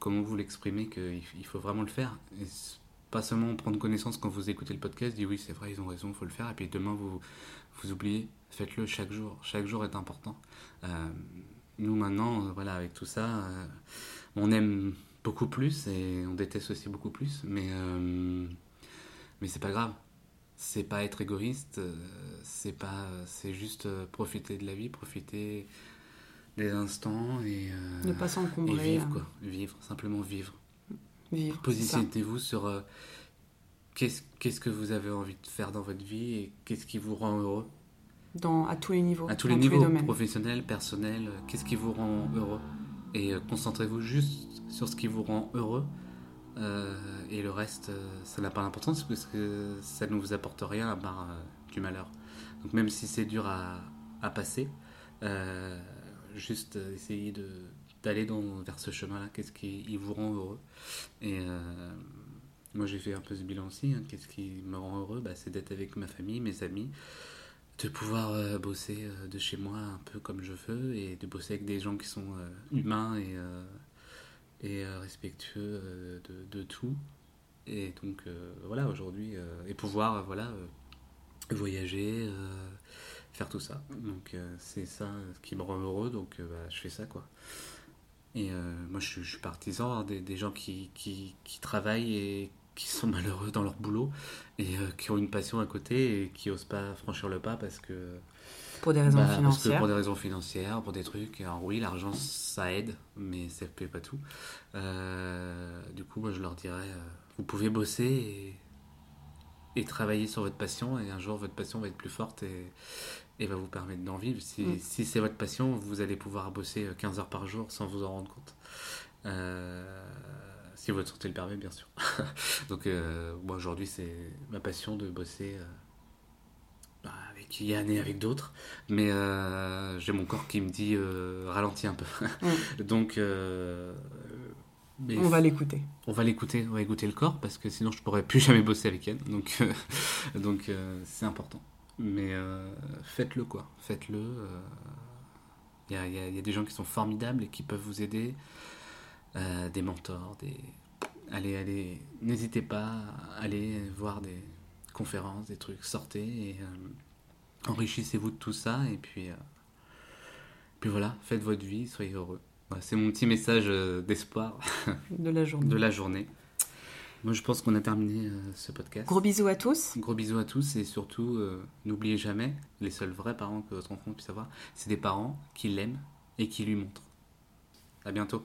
[SPEAKER 1] comment vous l'exprimer qu'il il faut vraiment le faire. Et pas seulement prendre connaissance quand vous écoutez le podcast, dire oui, c'est vrai, ils ont raison, il faut le faire. Et puis demain, vous, vous oubliez. Faites-le chaque jour. Chaque jour est important. nous, maintenant, voilà, avec tout ça, on aime beaucoup plus et on déteste aussi beaucoup plus, mais, euh, mais c'est pas grave. C'est pas être égoïste, euh, c'est pas, c'est juste euh, profiter de la vie, profiter des instants et
[SPEAKER 2] ne pas s'encombrer.
[SPEAKER 1] vivre, quoi. Vivre, simplement vivre. Vivre. Positionnez-vous sur qu'est-ce, qu'est-ce que vous avez envie de faire dans votre vie et qu'est-ce qui vous rend heureux?
[SPEAKER 2] Dans, à tous les niveaux.
[SPEAKER 1] À tous les niveaux, professionnels, personnels, qu'est-ce qui vous rend heureux? Et euh, concentrez-vous juste sur ce qui vous rend heureux. Euh, et le reste, euh, ça n'a pas d'importance parce que ça ne vous apporte rien à part du malheur. Donc même si c'est dur à, à passer, juste essayer d'aller vers ce chemin-là, qu'est-ce qui vous rend heureux. Et moi j'ai fait un peu ce bilan aussi, hein. qu'est-ce qui me rend heureux? Bah, C'est d'être avec ma famille, mes amis, de pouvoir euh, bosser euh, de chez moi un peu comme je veux et de bosser avec des gens qui sont euh, humains et, et respectueux de, de, tout. Et donc voilà, aujourd'hui, et pouvoir voilà, voyager, faire tout ça. Donc c'est ça qui me rend heureux, donc bah, je fais ça quoi. Et moi je, suis partisan des, des gens qui, qui, travaillent et qui sont malheureux dans leur boulot et euh, qui ont une passion à côté et qui osent pas franchir le pas parce que
[SPEAKER 2] pour des raisons financières
[SPEAKER 1] pour des raisons financières pour des trucs alors oui l'argent ça aide mais ça ne fait pas tout euh, du coup moi je leur dirais euh, vous pouvez bosser et, et, travailler sur votre passion et un jour votre passion va être plus forte et, et va vous permettre d'en vivre si, mm. si c'est votre passion vous allez pouvoir bosser 15 heures par jour sans vous en rendre compte si votre santé le permet, bien sûr. Donc, euh, moi, aujourd'hui, c'est ma passion de bosser euh, avec Yann et avec d'autres. Mais euh, j'ai mon corps qui me dit ralentis un peu. Donc,
[SPEAKER 2] on va l'écouter.
[SPEAKER 1] On va l'écouter, on va écouter le corps parce que sinon je pourrais plus jamais bosser avec Yann. Donc, donc c'est important. Mais faites-le quoi, faites-le. Il y, y, a des gens qui sont formidables et qui peuvent vous aider. Euh, des mentors, des... Allez, allez, n'hésitez pas à aller voir des conférences, des trucs, sortez et euh, enrichissez-vous de tout ça et puis, euh, puis voilà, faites votre vie, soyez heureux. c'est mon petit message d'espoir
[SPEAKER 2] de la journée.
[SPEAKER 1] de la journée. Moi, je pense qu'on a terminé ce podcast.
[SPEAKER 2] Gros bisous à tous.
[SPEAKER 1] Gros bisous à tous et surtout, n'oubliez jamais, les seuls vrais parents que votre enfant puisse avoir, c'est des parents qui l'aiment et qui lui montrent. À bientôt.